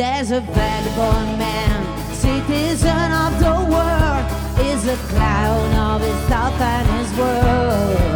There's a vagabond man, citizen of the world, is a clown of his thought and his words.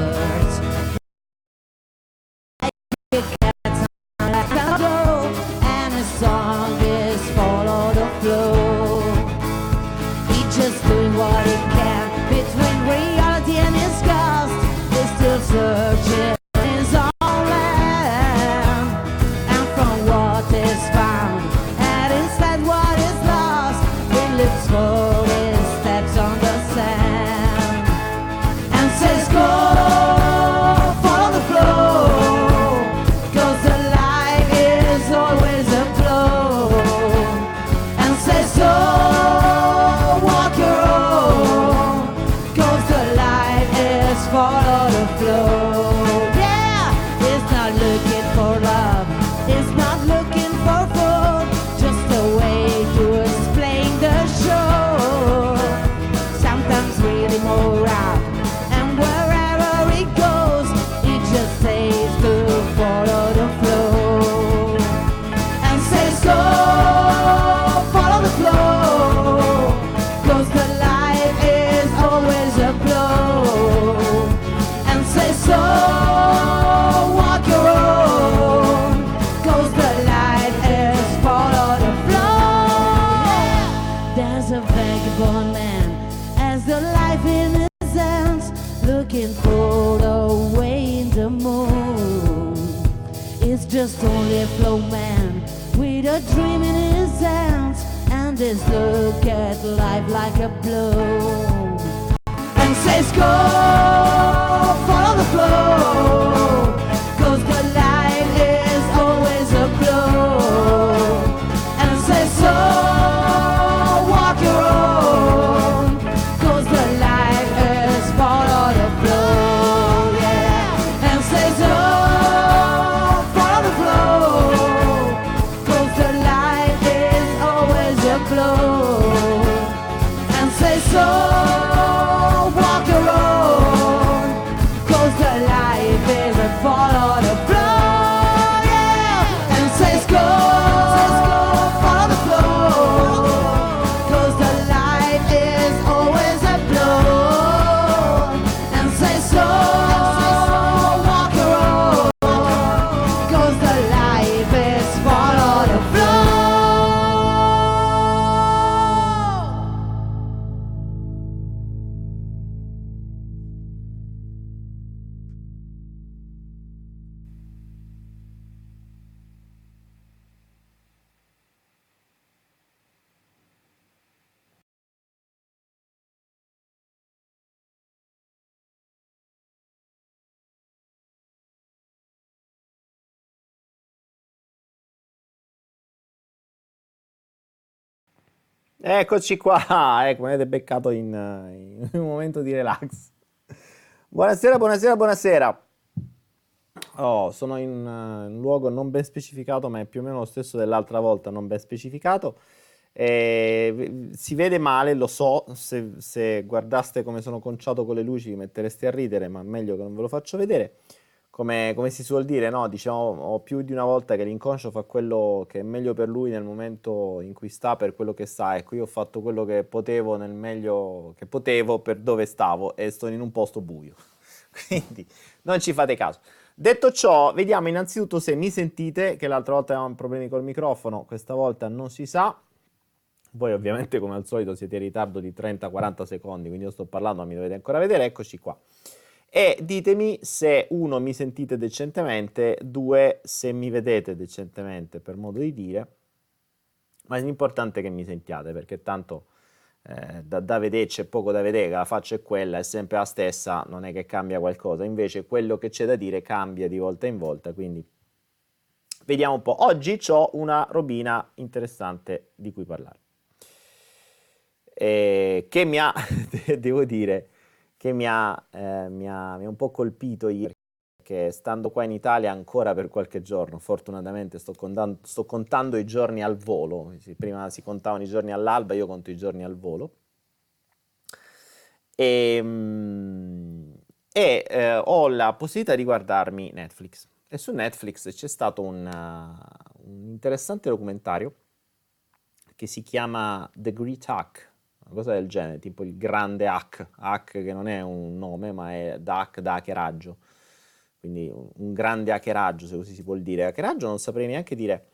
Eccoci qua, ecco, mi avete beccato in, in un momento di relax. Buonasera, buonasera, buonasera. Oh, sono in eh, un luogo non ben specificato, ma è più o meno lo stesso dell'altra volta, non ben specificato. E si vede male, lo so, se, se guardaste come sono conciato con le luci vi mettereste a ridere, ma meglio che non ve lo faccio vedere. Come, come si suol dire, no? Diciamo, più di una volta che l'inconscio fa quello che è meglio per lui nel momento in cui sta, per quello che sa. Ecco, io ho fatto quello che potevo nel meglio che potevo per dove stavo e sto in un posto buio. Quindi non ci fate caso. Detto ciò, vediamo innanzitutto se mi sentite, che l'altra volta avevamo problemi col microfono, questa volta non si sa. Voi ovviamente come al solito siete in ritardo di 30-40 secondi, quindi io sto parlando, ma mi dovete ancora vedere, eccoci qua. E ditemi se uno mi sentite decentemente, due se mi vedete decentemente, per modo di dire, ma l'importante è che mi sentiate, perché tanto eh, da, da vedere c'è poco da vedere, la faccia è quella, è sempre la stessa, non è che cambia qualcosa, invece quello che c'è da dire cambia di volta in volta, quindi vediamo un po'. Oggi ho una robina interessante di cui parlare, eh, che mi ha, devo dire, che mi ha, eh, mi ha, mi ha un po' colpito ieri, perché stando qua in Italia ancora per qualche giorno, fortunatamente sto contando, sto contando i giorni al volo, prima si contavano i giorni all'alba, io conto i giorni al volo, e, e eh, ho la possibilità di guardarmi Netflix. E su Netflix c'è stato un, uh, un interessante documentario che si chiama The Great Hack, cosa del genere, tipo il grande hack, hack che non è un nome ma è da hack da hackeraggio, quindi un, grande hackeraggio se così si può dire. Hackeraggio non saprei neanche dire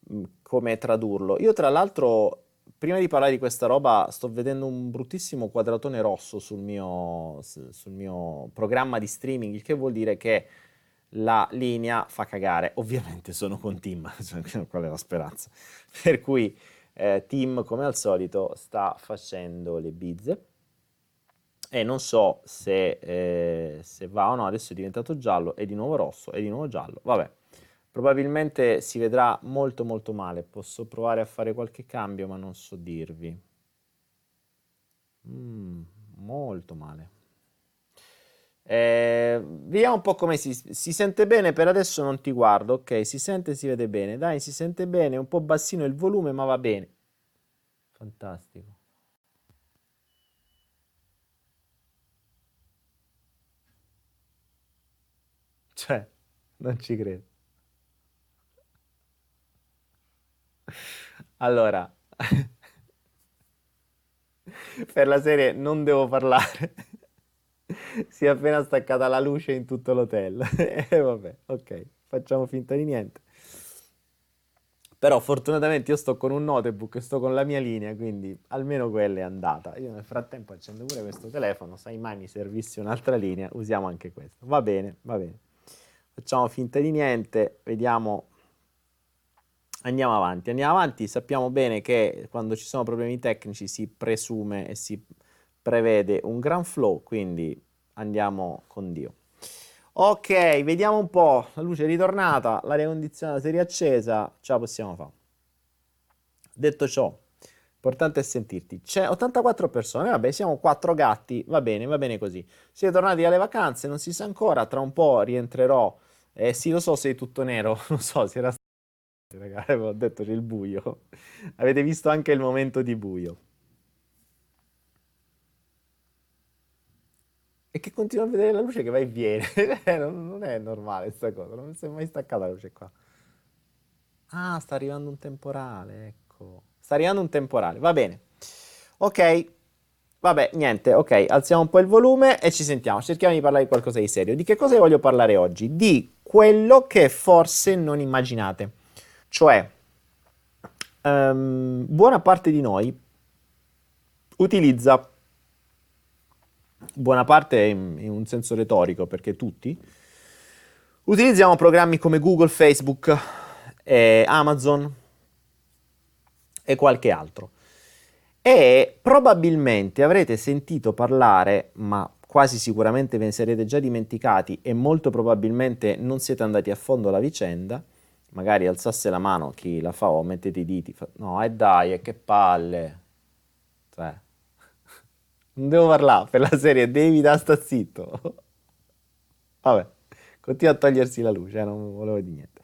mh, come tradurlo. Io tra l'altro prima di parlare di questa roba sto vedendo un bruttissimo quadratone rosso sul mio, sul mio programma di streaming, il che vuol dire che la linea fa cagare. Ovviamente sono con Tim, qual è la speranza? Per cui eh, Tim, come al solito, sta facendo le bizze e non so se, eh, se va o no, adesso è diventato giallo, è di nuovo rosso, è di nuovo giallo, vabbè. Probabilmente si vedrà molto molto male, posso provare a fare qualche cambio ma non so dirvi. Mm, molto male. Eh, vediamo un po' come si, si sente bene, per adesso non ti guardo, ok, si sente e si vede bene, dai, si sente bene, un po' bassino il volume, ma va bene. Fantastico. Cioè, non ci credo. Allora, per la serie non devo parlare si è appena staccata la luce in tutto l'hotel. e vabbè, ok, facciamo finta di niente. Però fortunatamente io sto con un notebook e sto con la mia linea, quindi almeno quella è andata. Io nel frattempo accendo pure questo telefono, sai mai mi servissi un'altra linea, usiamo anche questo. Va bene, va bene. Facciamo finta di niente, vediamo. Andiamo avanti, andiamo avanti, sappiamo bene che quando ci sono problemi tecnici si presume e si prevede un gran flow, quindi andiamo con Dio. Ok, vediamo un po', la luce è ritornata, l'aria condizionata si è riaccesa, ce la possiamo fare. Detto ciò, importante è sentirti. C'è 84 persone, vabbè, siamo quattro gatti, va bene, va bene così. Siete tornati dalle vacanze, non si sa ancora, tra un po' rientrerò. Eh sì, lo so, sei tutto nero, non so, si era... Ragazzi, avevo detto c'è il buio. Avete visto anche il momento di buio. E che continua a vedere la luce che va e viene. Eh, non, non è normale questa cosa, non si è mai staccata la luce qua. Ah, sta arrivando un temporale, ecco. Sta arrivando un temporale, va bene. Ok, vabbè, niente, ok, alziamo un po' il volume e ci sentiamo. Cerchiamo di parlare di qualcosa di serio. Di che cosa voglio parlare oggi? Di quello che forse non immaginate. Cioè, um, buona parte di noi utilizza buona parte in, in un senso retorico, perché tutti utilizziamo programmi come Google, Facebook, eh, Amazon e qualche altro. E probabilmente avrete sentito parlare, ma quasi sicuramente ve ne sarete già dimenticati e molto probabilmente non siete andati a fondo alla vicenda, magari alzasse la mano chi la fa o mettete i diti, fa, no, e eh dai, e che palle. Cioè, non devo parlare per la serie David, sta zitto. Vabbè, continua a togliersi la luce, eh, non volevo dire niente.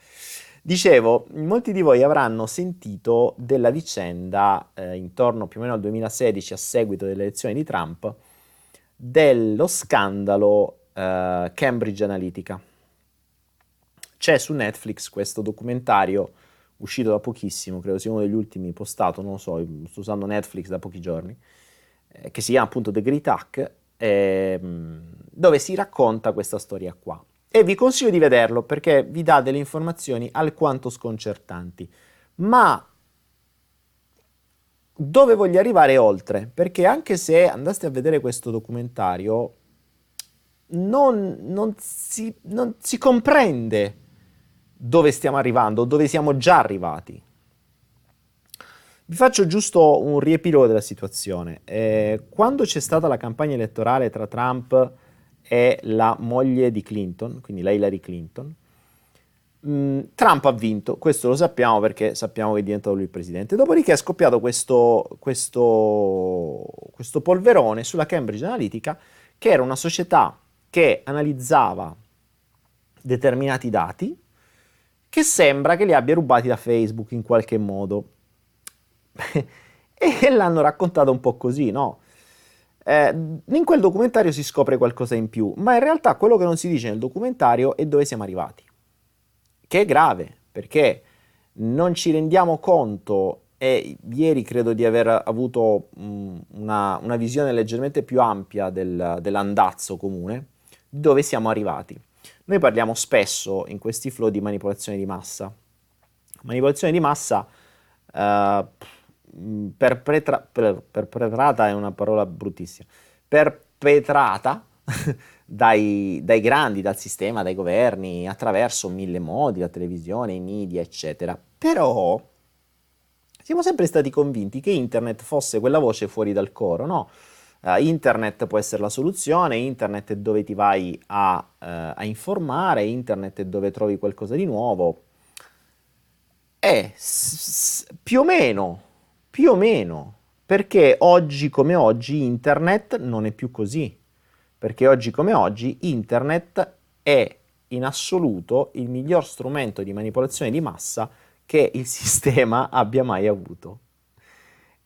Dicevo, molti di voi avranno sentito della vicenda eh, intorno più o meno al 2016 a seguito delle elezioni di Trump dello scandalo eh, Cambridge Analytica. C'è su Netflix questo documentario uscito da pochissimo, credo sia uno degli ultimi postato, non lo so, sto usando Netflix da pochi giorni, eh, che si chiama appunto The Great Hack, ehm, dove si racconta questa storia qua. E vi consiglio di vederlo perché vi dà delle informazioni alquanto sconcertanti. Ma dove voglio arrivare oltre? Perché anche se andaste a vedere questo documentario, non, non, si, non si comprende dove stiamo arrivando, dove siamo già arrivati. Vi faccio giusto un riepilogo della situazione. Eh, quando c'è stata la campagna elettorale tra Trump e la moglie di Clinton, quindi la Hillary Clinton, mh, mm, Trump ha vinto, questo lo sappiamo perché sappiamo che è diventato lui il presidente. Dopodiché è scoppiato questo, questo, questo polverone sulla Cambridge Analytica, che era una società che analizzava determinati dati che sembra che li abbia rubati da Facebook in qualche modo. e l'hanno raccontato un po' così, no? Eh, in quel documentario si scopre qualcosa in più, ma in realtà quello che non si dice nel documentario è dove siamo arrivati, che è grave, perché non ci rendiamo conto e ieri credo di aver avuto mh, una, una, visione leggermente più ampia del, dell'andazzo comune, dove siamo arrivati. Noi parliamo spesso in questi flow di manipolazione di massa. Manipolazione di massa uh, perpetra- per, perpetrata è una parola bruttissima, perpetrata dai, dai, grandi, dal sistema, dai governi, attraverso mille modi, la televisione, i media, eccetera. Però siamo sempre stati convinti che internet fosse quella voce fuori dal coro, no? Uh, internet può essere la soluzione, internet è dove ti vai a, uh, a, informare, internet è dove trovi qualcosa di nuovo. E s- s- più o meno, più o meno, perché oggi come oggi internet non è più così perché oggi come oggi internet è in assoluto il miglior strumento di manipolazione di massa che il sistema abbia mai avuto.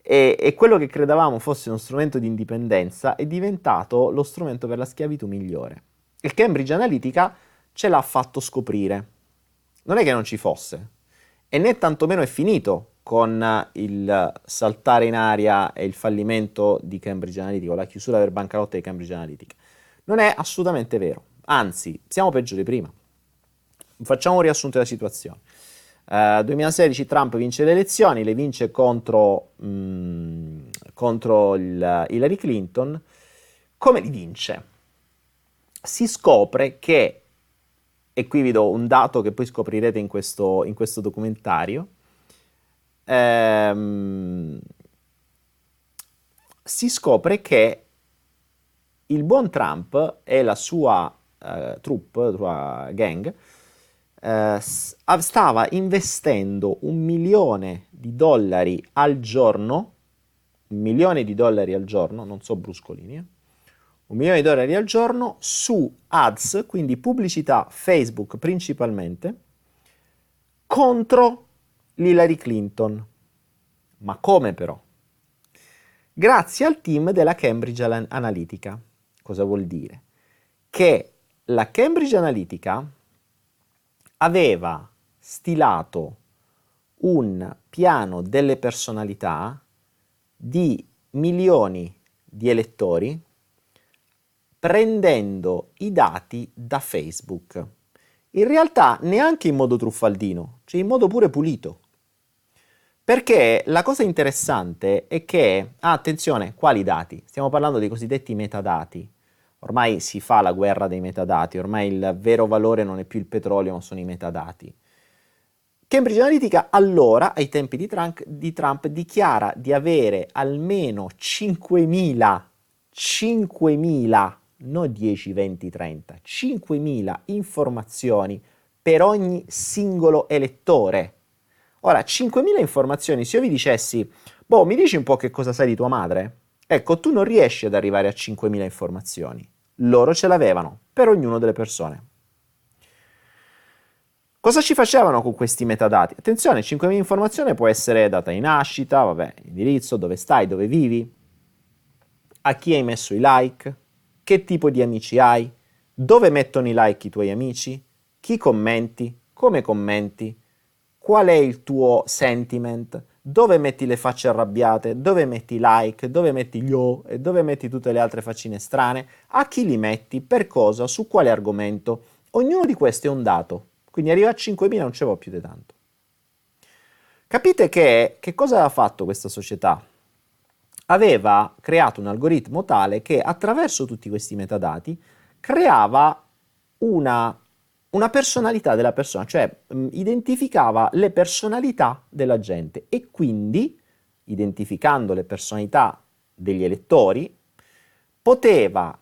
E, e, quello che credevamo fosse uno strumento di indipendenza è diventato lo strumento per la schiavitù migliore. Il Cambridge Analytica ce l'ha fatto scoprire. Non è che non ci fosse, e né tantomeno è finito con il saltare in aria e il fallimento di Cambridge Analytica, la chiusura del bancarotta di Cambridge Analytica. Non è assolutamente vero, anzi, siamo peggio di prima. Facciamo un riassunto della situazione. Uh, 2016 Trump vince le elezioni, le vince contro, mh, mm, contro il, Hillary Clinton. Come li vince? Si scopre che, e qui vi do un dato che poi scoprirete in questo, in questo documentario, ehm, si scopre che il buon Trump e la sua uh, troupe, la sua gang, uh, stava investendo un milione di dollari al giorno, un milione di dollari al giorno, non so bruscolini, eh, un milione di dollari al giorno su ads, quindi pubblicità Facebook principalmente, contro l'Hillary Clinton. Ma come però? Grazie al team della Cambridge Analytica. Cosa vuol dire? Che la Cambridge Analytica aveva stilato un piano delle personalità di milioni di elettori prendendo i dati da Facebook. In realtà neanche in modo truffaldino, cioè in modo pure pulito. Perché la cosa interessante è che, ah, attenzione, quali dati? Stiamo parlando dei cosiddetti metadati. Ormai si fa la guerra dei metadati, ormai il vero valore non è più il petrolio, ma sono i metadati. Cambridge Analytica allora, ai tempi di Trump, di Trump dichiara di avere almeno 5.000, 5.000, non 10, 20, 30, 5.000 informazioni per ogni singolo elettore. Ora, 5.000 informazioni, se io vi dicessi, boh, mi dici un po' che cosa sai di tua madre? Ecco, tu non riesci ad arrivare a 5.000 informazioni. Loro ce l'avevano, per ognuno delle persone. Cosa ci facevano con questi metadati? Attenzione, 5.000 informazioni può essere data di nascita, vabbè, indirizzo, dove stai, dove vivi, a chi hai messo i like, che tipo di amici hai, dove mettono i like i tuoi amici, chi commenti, come commenti, qual è il tuo sentiment, dove metti le facce arrabbiate, dove metti like, dove metti gli o e dove metti tutte le altre faccine strane, a chi li metti, per cosa, su quale argomento. Ognuno di questi è un dato, quindi arriva a 5.000 non ce va più di tanto. Capite che, che cosa ha fatto questa società? Aveva creato un algoritmo tale che attraverso tutti questi metadati creava una una personalità della persona, cioè mh, mm, identificava le personalità della gente e quindi, identificando le personalità degli elettori, poteva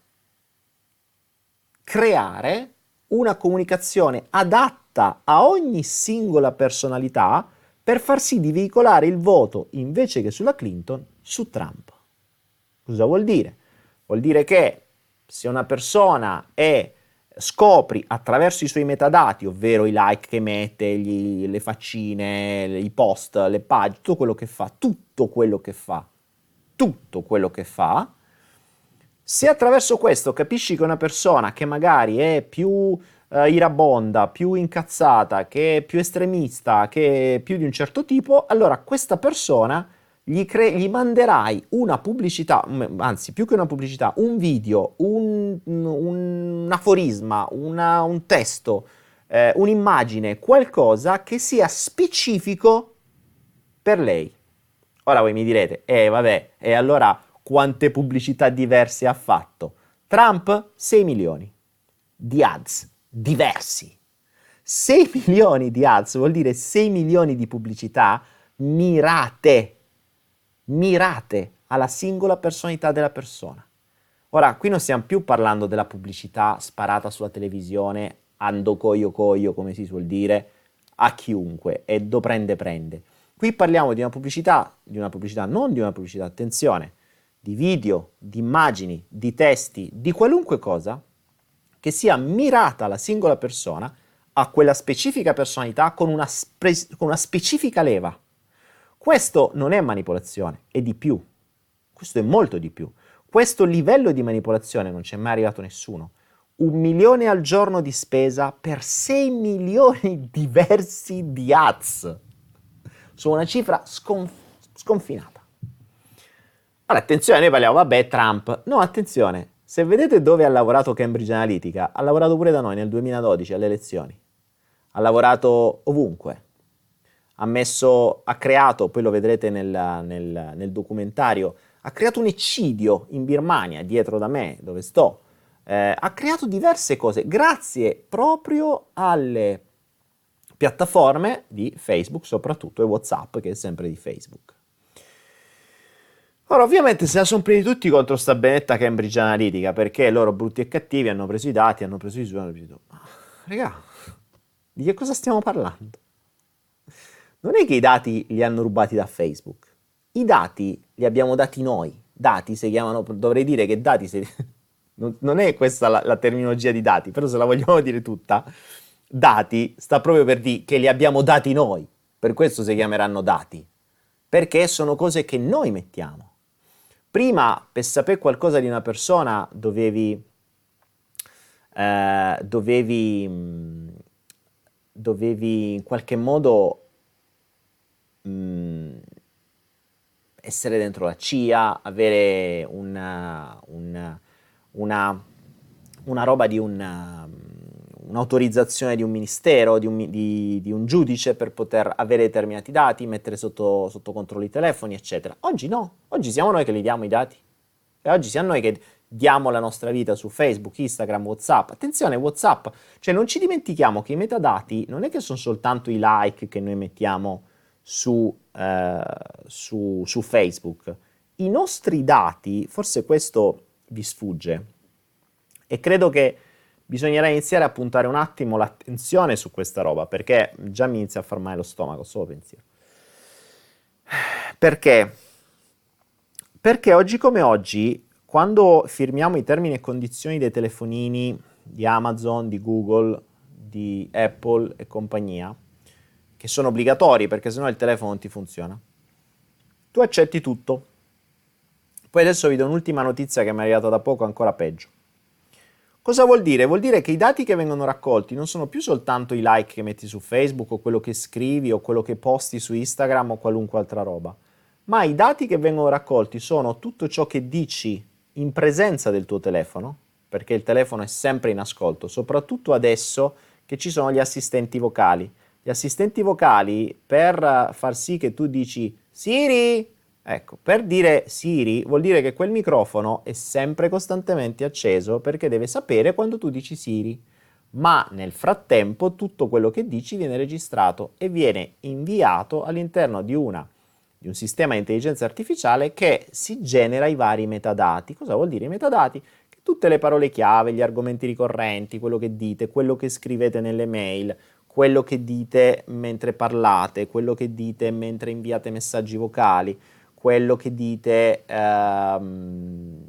creare una comunicazione adatta a ogni singola personalità per far sì di veicolare il voto invece che sulla Clinton su Trump. Cosa vuol dire? Vuol dire che se una persona è scopri attraverso i suoi metadati, ovvero i like che mette, gli, le faccine, i post, le pagine, tutto quello che fa, tutto quello che fa, tutto quello che fa, se attraverso questo capisci che una persona che magari è più eh, irabonda, più incazzata, che è più estremista, che è più di un certo tipo, allora questa persona gli, cre- gli manderai una pubblicità, anzi più che una pubblicità, un video, un, un aforisma, una, un testo, eh, un'immagine, qualcosa che sia specifico per lei. Ora voi mi direte, eh vabbè, e allora quante pubblicità diverse ha fatto? Trump 6 milioni di ads diversi. 6 milioni di ads vuol dire 6 milioni di pubblicità mirate mirate alla singola personalità della persona. Ora, qui non stiamo più parlando della pubblicità sparata sulla televisione, ando coio coio, come si suol dire, a chiunque, e do prende prende. Qui parliamo di una pubblicità, di una pubblicità, non di una pubblicità, attenzione, di video, di immagini, di testi, di qualunque cosa che sia mirata alla singola persona, a quella specifica personalità con una, spe- con una specifica leva. Questo non è manipolazione, è di più. Questo è molto di più. Questo livello di manipolazione non c'è mai arrivato nessuno. Un milione al giorno di spesa per 6 milioni diversi di ads. Su una cifra sconf- sconfinata. Allora, attenzione, noi parliamo, vabbè, Trump. No, attenzione, se vedete dove ha lavorato Cambridge Analytica, ha lavorato pure da noi nel 2012 alle elezioni. Ha lavorato ovunque ha, messo, ha creato, poi lo vedrete nel, nel, nel, documentario, ha creato un eccidio in Birmania, dietro da me, dove sto. Eh, ha creato diverse cose grazie proprio alle piattaforme di Facebook, soprattutto e WhatsApp, che è sempre di Facebook. Ora, ovviamente se la sono presi tutti contro sta benetta Cambridge Analytica, perché loro brutti e cattivi hanno preso i dati, hanno preso i suoi, hanno preso... Ma, raga, di che cosa stiamo parlando? Non è che i dati li hanno rubati da Facebook, i dati li abbiamo dati noi. Dati si chiamano, dovrei dire che dati, si, non, non, è questa la, la, terminologia di dati, però se la vogliamo dire tutta, dati sta proprio per dire che li abbiamo dati noi, per questo si chiameranno dati, perché sono cose che noi mettiamo. Prima, per sapere qualcosa di una persona, dovevi, eh, dovevi, dovevi in qualche modo mh, essere dentro la CIA, avere una, una, una, una roba di un, un'autorizzazione di un ministero, di un, di, di un, giudice per poter avere determinati dati, mettere sotto, sotto, controllo i telefoni, eccetera. Oggi no, oggi siamo noi che li diamo i dati. E oggi siamo noi che diamo la nostra vita su Facebook, Instagram, WhatsApp. Attenzione, WhatsApp, cioè non ci dimentichiamo che i metadati non è che sono soltanto i like che noi mettiamo su, eh, su, su Facebook. I nostri dati, forse questo vi sfugge, e credo che bisognerà iniziare a puntare un attimo l'attenzione su questa roba, perché già mi inizia a far male lo stomaco, solo pensiero. Perché? Perché oggi come oggi, quando firmiamo i termini e condizioni dei telefonini di Amazon, di Google, di Apple e compagnia, che sono obbligatori perché sennò il telefono non ti funziona. Tu accetti tutto. Poi adesso vi do un'ultima notizia che mi è arrivata da poco, ancora peggio. Cosa vuol dire? Vuol dire che i dati che vengono raccolti non sono più soltanto i like che metti su Facebook o quello che scrivi o quello che posti su Instagram o qualunque altra roba, ma i dati che vengono raccolti sono tutto ciò che dici in presenza del tuo telefono, perché il telefono è sempre in ascolto, soprattutto adesso che ci sono gli assistenti vocali gli assistenti vocali per far sì che tu dici Siri, ecco, per dire Siri vuol dire che quel microfono è sempre costantemente acceso perché deve sapere quando tu dici Siri. Ma nel frattempo tutto quello che dici viene registrato e viene inviato all'interno di, una, di un sistema di intelligenza artificiale che si genera i vari metadati. Cosa vuol dire i metadati? Tutte le parole chiave, gli argomenti ricorrenti, quello che dite, quello che scrivete nelle mail, quello che dite mentre parlate, quello che dite mentre inviate messaggi vocali, quello che dite, ehm,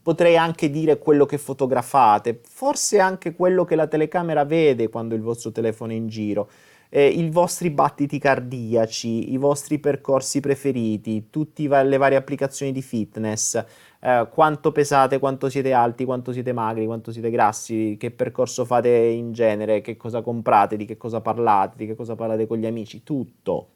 potrei anche dire quello che fotografate, forse anche quello che la telecamera vede quando il vostro telefono è in giro. Eh, i vostri battiti cardiaci, i vostri percorsi preferiti, tutte le varie applicazioni di fitness, eh, quanto pesate, quanto siete alti, quanto siete magri, quanto siete grassi, che percorso fate in genere, che cosa comprate, di che cosa parlate, di che cosa parlate con gli amici, tutto.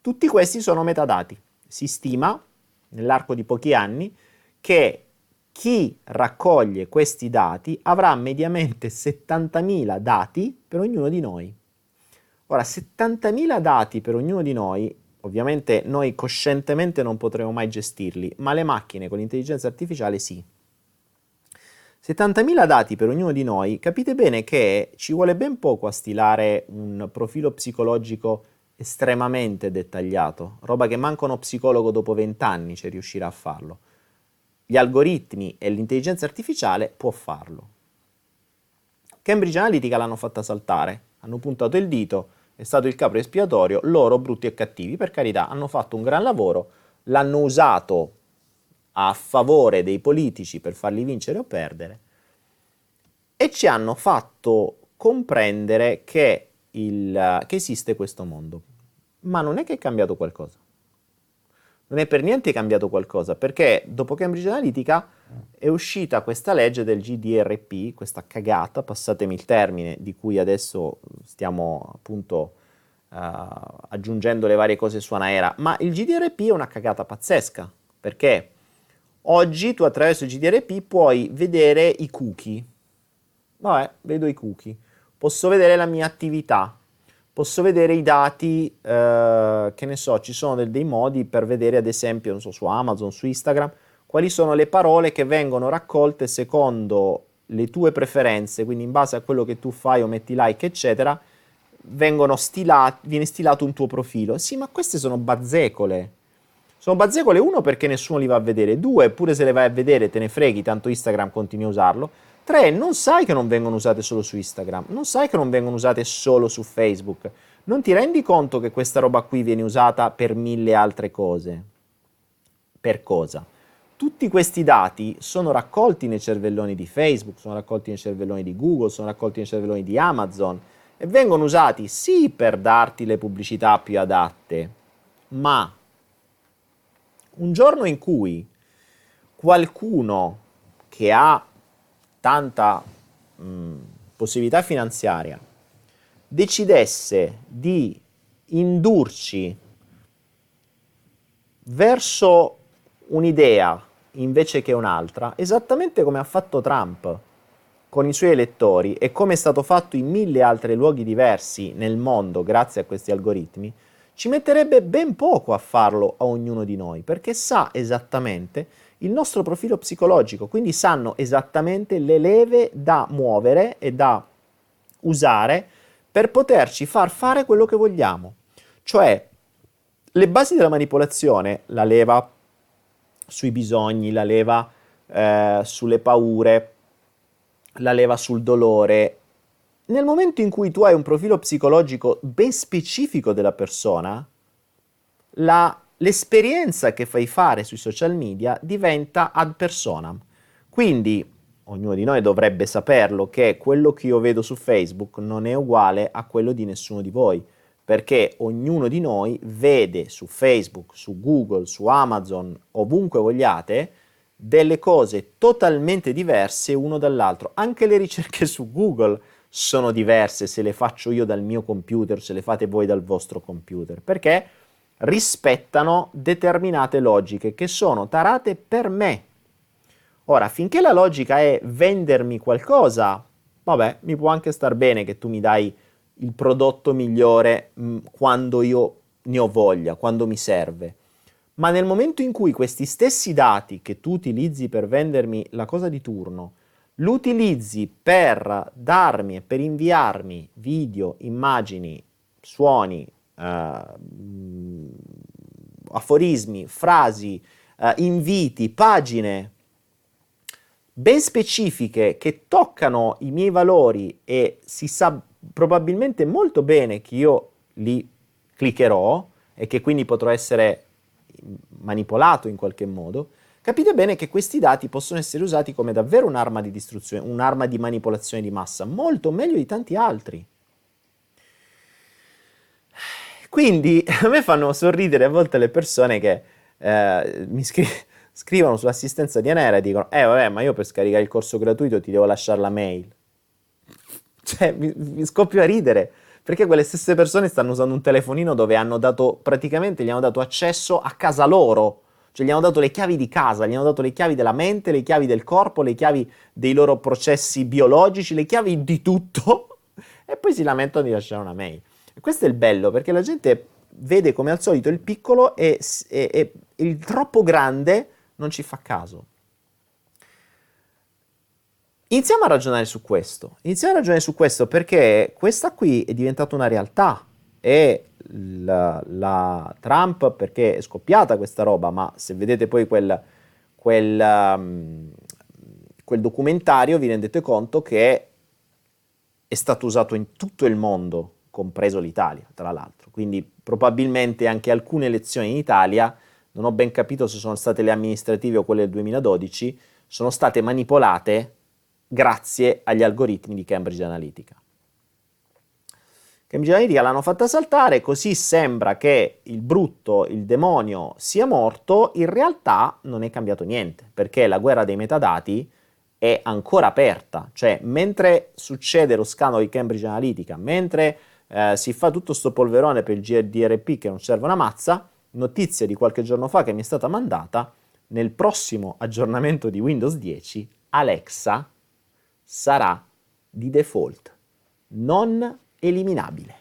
Tutti questi sono metadati. Si stima, nell'arco di pochi anni, che chi raccoglie questi dati avrà mediamente 70.000 dati per ognuno di noi. Ora, 70.000 dati per ognuno di noi, ovviamente noi coscientemente non potremo mai gestirli, ma le macchine con l'intelligenza artificiale sì. 70.000 dati per ognuno di noi, capite bene che ci vuole ben poco a stilare un profilo psicologico estremamente dettagliato, roba che manca uno psicologo dopo 20 anni ci riuscirà a farlo. Gli algoritmi e l'intelligenza artificiale può farlo. Cambridge Analytica l'hanno fatta saltare, hanno puntato il dito, è stato il capo espiatorio, loro brutti e cattivi, per carità, hanno fatto un gran lavoro, l'hanno usato a favore dei politici per farli vincere o perdere e ci hanno fatto comprendere che, il, che esiste questo mondo. Ma non è che è cambiato qualcosa. Non è per niente cambiato qualcosa, perché dopo Cambridge Analytica è uscita questa legge del GDRP, questa cagata, passatemi il termine, di cui adesso stiamo appunto uh, aggiungendo le varie cose su Anaera, ma il GDRP è una cagata pazzesca, perché oggi tu attraverso il GDRP puoi vedere i cookie. Vabbè, vedo i cookie. Posso vedere la mia attività, posso vedere i dati, eh, che ne so, ci sono dei modi per vedere ad esempio, non so, su Amazon, su Instagram, quali sono le parole che vengono raccolte secondo le tue preferenze, quindi in base a quello che tu fai o metti like, eccetera, stilati, viene stilato un tuo profilo. Sì, ma queste sono bazzecole. Sono bazzecole, uno, perché nessuno li va a vedere, due, pure se le vai a vedere te ne freghi, tanto Instagram continui a usarlo. Tre, non sai che non vengono usate solo su Instagram, non sai che non vengono usate solo su Facebook. Non ti rendi conto che questa roba qui viene usata per mille altre cose? Per cosa? tutti questi dati sono raccolti nei cervelloni di Facebook, sono raccolti nei cervelloni di Google, sono raccolti nei cervelloni di Amazon e vengono usati sì per darti le pubblicità più adatte, ma un giorno in cui qualcuno che ha tanta mh, possibilità finanziaria decidesse di indurci verso un'idea invece che un'altra, esattamente come ha fatto Trump con i suoi elettori e come è stato fatto in mille altri luoghi diversi nel mondo grazie a questi algoritmi, ci metterebbe ben poco a farlo a ognuno di noi, perché sa esattamente il nostro profilo psicologico, quindi sanno esattamente le leve da muovere e da usare per poterci far fare quello che vogliamo. Cioè, le basi della manipolazione, la leva sui bisogni, la leva eh, sulle paure, la leva sul dolore. Nel momento in cui tu hai un profilo psicologico ben specifico della persona, la, l'esperienza che fai fare sui social media diventa ad personam. Quindi ognuno di noi dovrebbe saperlo che quello che io vedo su Facebook non è uguale a quello di nessuno di voi perché ognuno di noi vede su Facebook, su Google, su Amazon, ovunque vogliate, delle cose totalmente diverse uno dall'altro. Anche le ricerche su Google sono diverse se le faccio io dal mio computer, se le fate voi dal vostro computer, perché rispettano determinate logiche che sono tarate per me. Ora, finché la logica è vendermi qualcosa, vabbè, mi può anche star bene che tu mi dai il prodotto migliore mh, mm, quando io ne ho voglia, quando mi serve. Ma nel momento in cui questi stessi dati che tu utilizzi per vendermi la cosa di turno, lo utilizzi per darmi e per inviarmi video, immagini, suoni, eh, aforismi, frasi, eh, inviti, pagine ben specifiche che toccano i miei valori e si sa probabilmente molto bene che io li cliccherò e che quindi potrò essere manipolato in qualche modo, capite bene che questi dati possono essere usati come davvero un'arma di distruzione, un'arma di manipolazione di massa, molto meglio di tanti altri. Quindi a me fanno sorridere a volte le persone che eh, mi scri- scrivono sull'assistenza di Anera e dicono, eh vabbè, ma io per scaricare il corso gratuito ti devo lasciare la mail. Cioè, mi, mi scoppio a ridere, perché quelle stesse persone stanno usando un telefonino dove hanno dato, praticamente gli hanno dato accesso a casa loro. Cioè gli hanno dato le chiavi di casa, gli hanno dato le chiavi della mente, le chiavi del corpo, le chiavi dei loro processi biologici, le chiavi di tutto. E poi si lamentano di lasciare una mail. Questo è il bello, perché la gente vede come al solito il piccolo e, e, e il troppo grande non ci fa caso. Iniziamo a ragionare su questo. Iniziamo a ragionare su questo perché questa qui è diventata una realtà e la, la Trump, perché è scoppiata questa roba, ma se vedete poi quel, quel, um, quel documentario vi rendete conto che è stato usato in tutto il mondo, compreso l'Italia, tra l'altro. Quindi probabilmente anche alcune elezioni in Italia, non ho ben capito se sono state le amministrative o quelle del 2012, sono state manipolate grazie agli algoritmi di Cambridge Analytica. Cambridge Analytica l'hanno fatta saltare, così sembra che il brutto, il demonio sia morto, in realtà non è cambiato niente, perché la guerra dei metadati è ancora aperta, cioè mentre succede lo scandalo di Cambridge Analytica, mentre eh, si fa tutto questo polverone per il GDRP che non serve una mazza, notizia di qualche giorno fa che mi è stata mandata, nel prossimo aggiornamento di Windows 10 Alexa sarà di default, non eliminabile.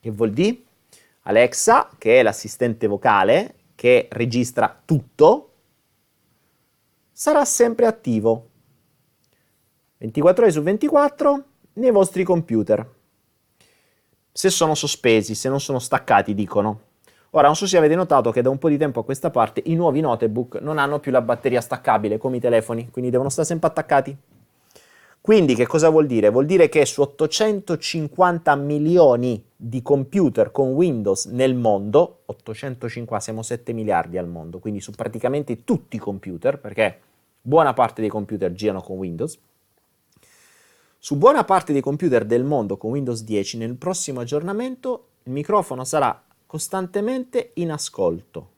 Che vuol dire? Alexa, che è l'assistente vocale che registra tutto, sarà sempre attivo 24 ore su 24 nei vostri computer. Se sono sospesi, se non sono staccati, dicono. Ora, non so se avete notato che da un po' di tempo a questa parte i nuovi notebook non hanno più la batteria staccabile come i telefoni, quindi devono stare sempre attaccati. Quindi che cosa vuol dire? Vuol dire che su 850 milioni di computer con Windows nel mondo, 850, siamo 7 miliardi al mondo, quindi su praticamente tutti i computer, perché buona parte dei computer girano con Windows, su buona parte dei computer del mondo con Windows 10 nel prossimo aggiornamento il microfono sarà costantemente in ascolto,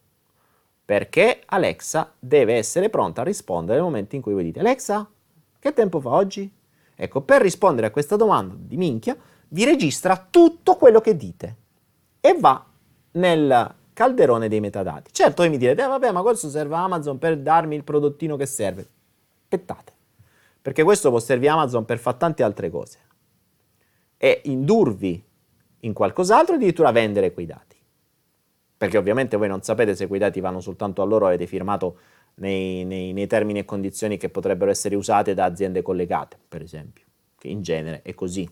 perché Alexa deve essere pronta a rispondere nel momento in cui voi dite Alexa, che tempo fa oggi? Ecco, per rispondere a questa domanda di minchia, vi registra tutto quello che dite e va nel calderone dei metadati. Certo, voi mi direte, eh, vabbè, ma questo serve a Amazon per darmi il prodottino che serve. Aspettate, perché questo può servire Amazon per fare tante altre cose e indurvi in qualcos'altro e addirittura vendere quei dati. Perché ovviamente voi non sapete se quei dati vanno soltanto a loro, avete firmato nei, nei, nei termini e condizioni che potrebbero essere usate da aziende collegate, per esempio, che in genere è così.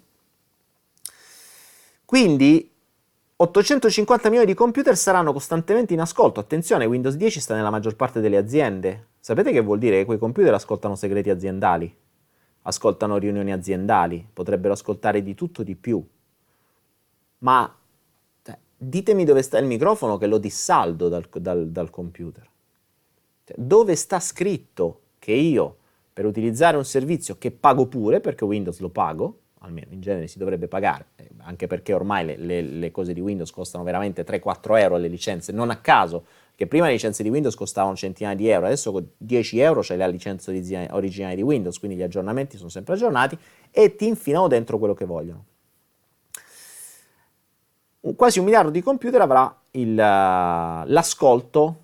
Quindi 850 milioni di computer saranno costantemente in ascolto. Attenzione, Windows 10 sta nella maggior parte delle aziende. Sapete che vuol dire che quei computer ascoltano segreti aziendali, ascoltano riunioni aziendali, potrebbero ascoltare di tutto di più. Ma cioè, ditemi dove sta il microfono che lo dissaldo dal, dal, dal computer. Cioè, dove sta scritto che io per utilizzare un servizio che pago pure, perché Windows lo pago, almeno in genere si dovrebbe pagare, eh, anche perché ormai le, le, le cose di Windows costano veramente 3-4 euro le licenze, non a caso, che prima le licenze di Windows costavano centinaia di euro, adesso con 10 euro c'è la licenza originale di Windows, quindi gli aggiornamenti sono sempre aggiornati e ti infilano dentro quello che vogliono. Quasi un miliardo di computer avrà il, l'ascolto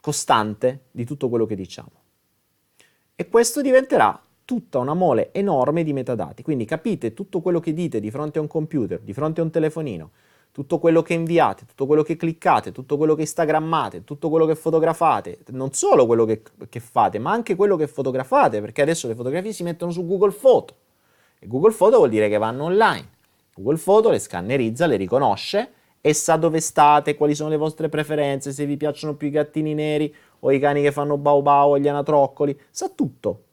costante di tutto quello che diciamo. E questo diventerà tutta una mole enorme di metadati. Quindi capite tutto quello che dite di fronte a un computer, di fronte a un telefonino, tutto quello che inviate, tutto quello che cliccate, tutto quello che instagrammate, tutto quello che fotografate, non solo quello che, che fate, ma anche quello che fotografate, perché adesso le fotografie si mettono su Google Photo. E Google Photo vuol dire che vanno online. Google Photo le scannerizza, le riconosce e sa dove state, quali sono le vostre preferenze, se vi piacciono più i gattini neri o i cani che fanno bau bau o gli anatroccoli, sa tutto.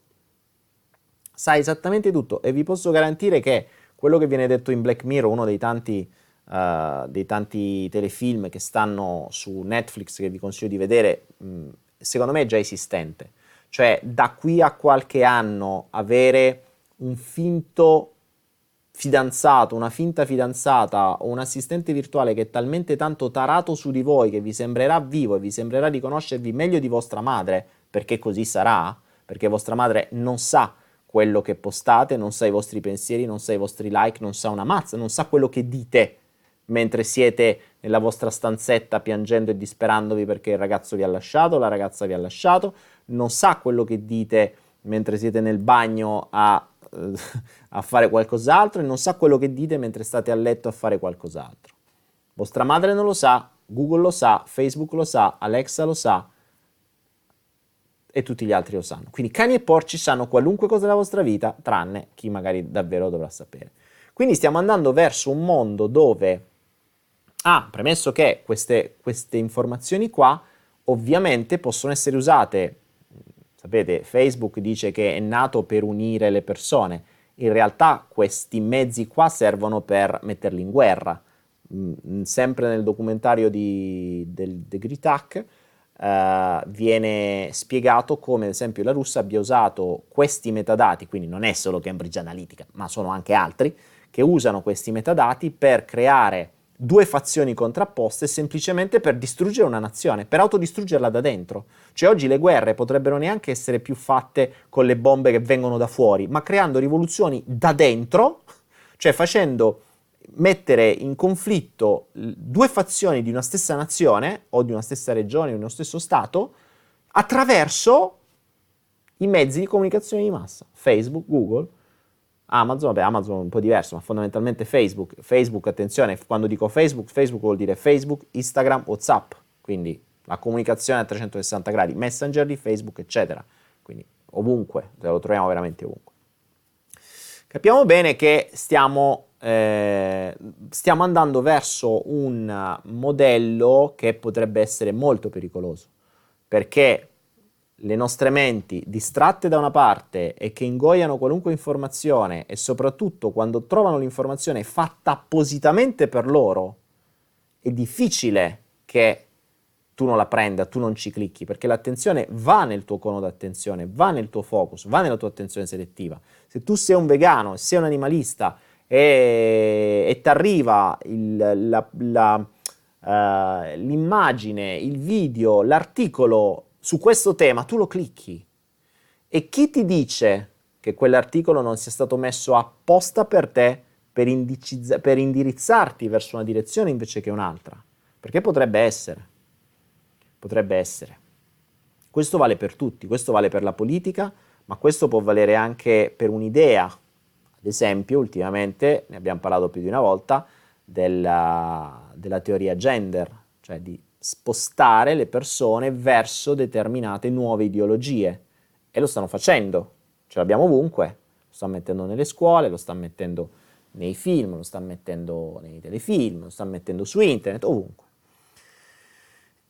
Sa esattamente tutto e vi posso garantire che quello che viene detto in Black Mirror, uno dei tanti, uh, dei tanti telefilm che stanno su Netflix che vi consiglio di vedere, mh, secondo me è già esistente. Cioè da qui a qualche anno avere un finto fidanzato, una finta fidanzata o un assistente virtuale che è talmente tanto tarato su di voi che vi sembrerà vivo e vi sembrerà di conoscervi meglio di vostra madre, perché così sarà, perché vostra madre non sa quello che postate, non sa i vostri pensieri, non sa i vostri like, non sa una mazza, non sa quello che dite mentre siete nella vostra stanzetta piangendo e disperandovi perché il ragazzo vi ha lasciato, la ragazza vi ha lasciato, non sa quello che dite mentre siete nel bagno a, a fare qualcos'altro e non sa quello che dite mentre state a letto a fare qualcos'altro. Vostra madre non lo sa, Google lo sa, Facebook lo sa, Alexa lo sa e tutti gli altri lo sanno. Quindi cani e porci sanno qualunque cosa della vostra vita, tranne chi magari davvero dovrà sapere. Quindi stiamo andando verso un mondo dove Ah, premesso che queste, queste informazioni qua ovviamente possono essere usate, sapete, Facebook dice che è nato per unire le persone, in realtà questi mezzi qua servono per metterli in guerra. Mm, sempre nel documentario di, del, del Gritac uh, viene spiegato come ad esempio la Russia abbia usato questi metadati, quindi non è solo Cambridge Analytica, ma sono anche altri, che usano questi metadati per creare due fazioni contrapposte semplicemente per distruggere una nazione, per autodistruggerla da dentro. Cioè oggi le guerre potrebbero neanche essere più fatte con le bombe che vengono da fuori, ma creando rivoluzioni da dentro, cioè facendo mettere in conflitto due fazioni di una stessa nazione o di una stessa regione o di uno stesso Stato attraverso i mezzi di comunicazione di massa, Facebook, Google, Amazon, vabbè Amazon è un po' diverso, ma fondamentalmente Facebook. Facebook, attenzione, quando dico Facebook, Facebook vuol dire Facebook, Instagram, Whatsapp, quindi la comunicazione a 360 gradi, Messenger di Facebook, eccetera. Quindi ovunque, lo troviamo veramente ovunque. Capiamo bene che stiamo, eh, stiamo andando verso un modello che potrebbe essere molto pericoloso, perché le nostre menti distratte da una parte e che ingoiano qualunque informazione e soprattutto quando trovano l'informazione fatta appositamente per loro, è difficile che tu non la prenda, tu non ci clicchi, perché l'attenzione va nel tuo cono d'attenzione, va nel tuo focus, va nella tua attenzione selettiva. Se tu sei un vegano, sei un animalista e, e ti arriva uh, l'immagine, il video, l'articolo su questo tema, tu lo clicchi. E chi ti dice che quell'articolo non sia stato messo apposta per te per, indicizza- per indirizzarti verso una direzione invece che un'altra? Perché potrebbe essere. Potrebbe essere. Questo vale per tutti, questo vale per la politica, ma questo può valere anche per un'idea. Ad esempio, ultimamente, ne abbiamo parlato più di una volta, della, della teoria gender, cioè di spostare le persone verso determinate nuove ideologie. E lo stanno facendo, ce l'abbiamo ovunque, lo stanno mettendo nelle scuole, lo stanno mettendo nei film, lo stanno mettendo nei telefilm, lo stanno mettendo su internet, ovunque.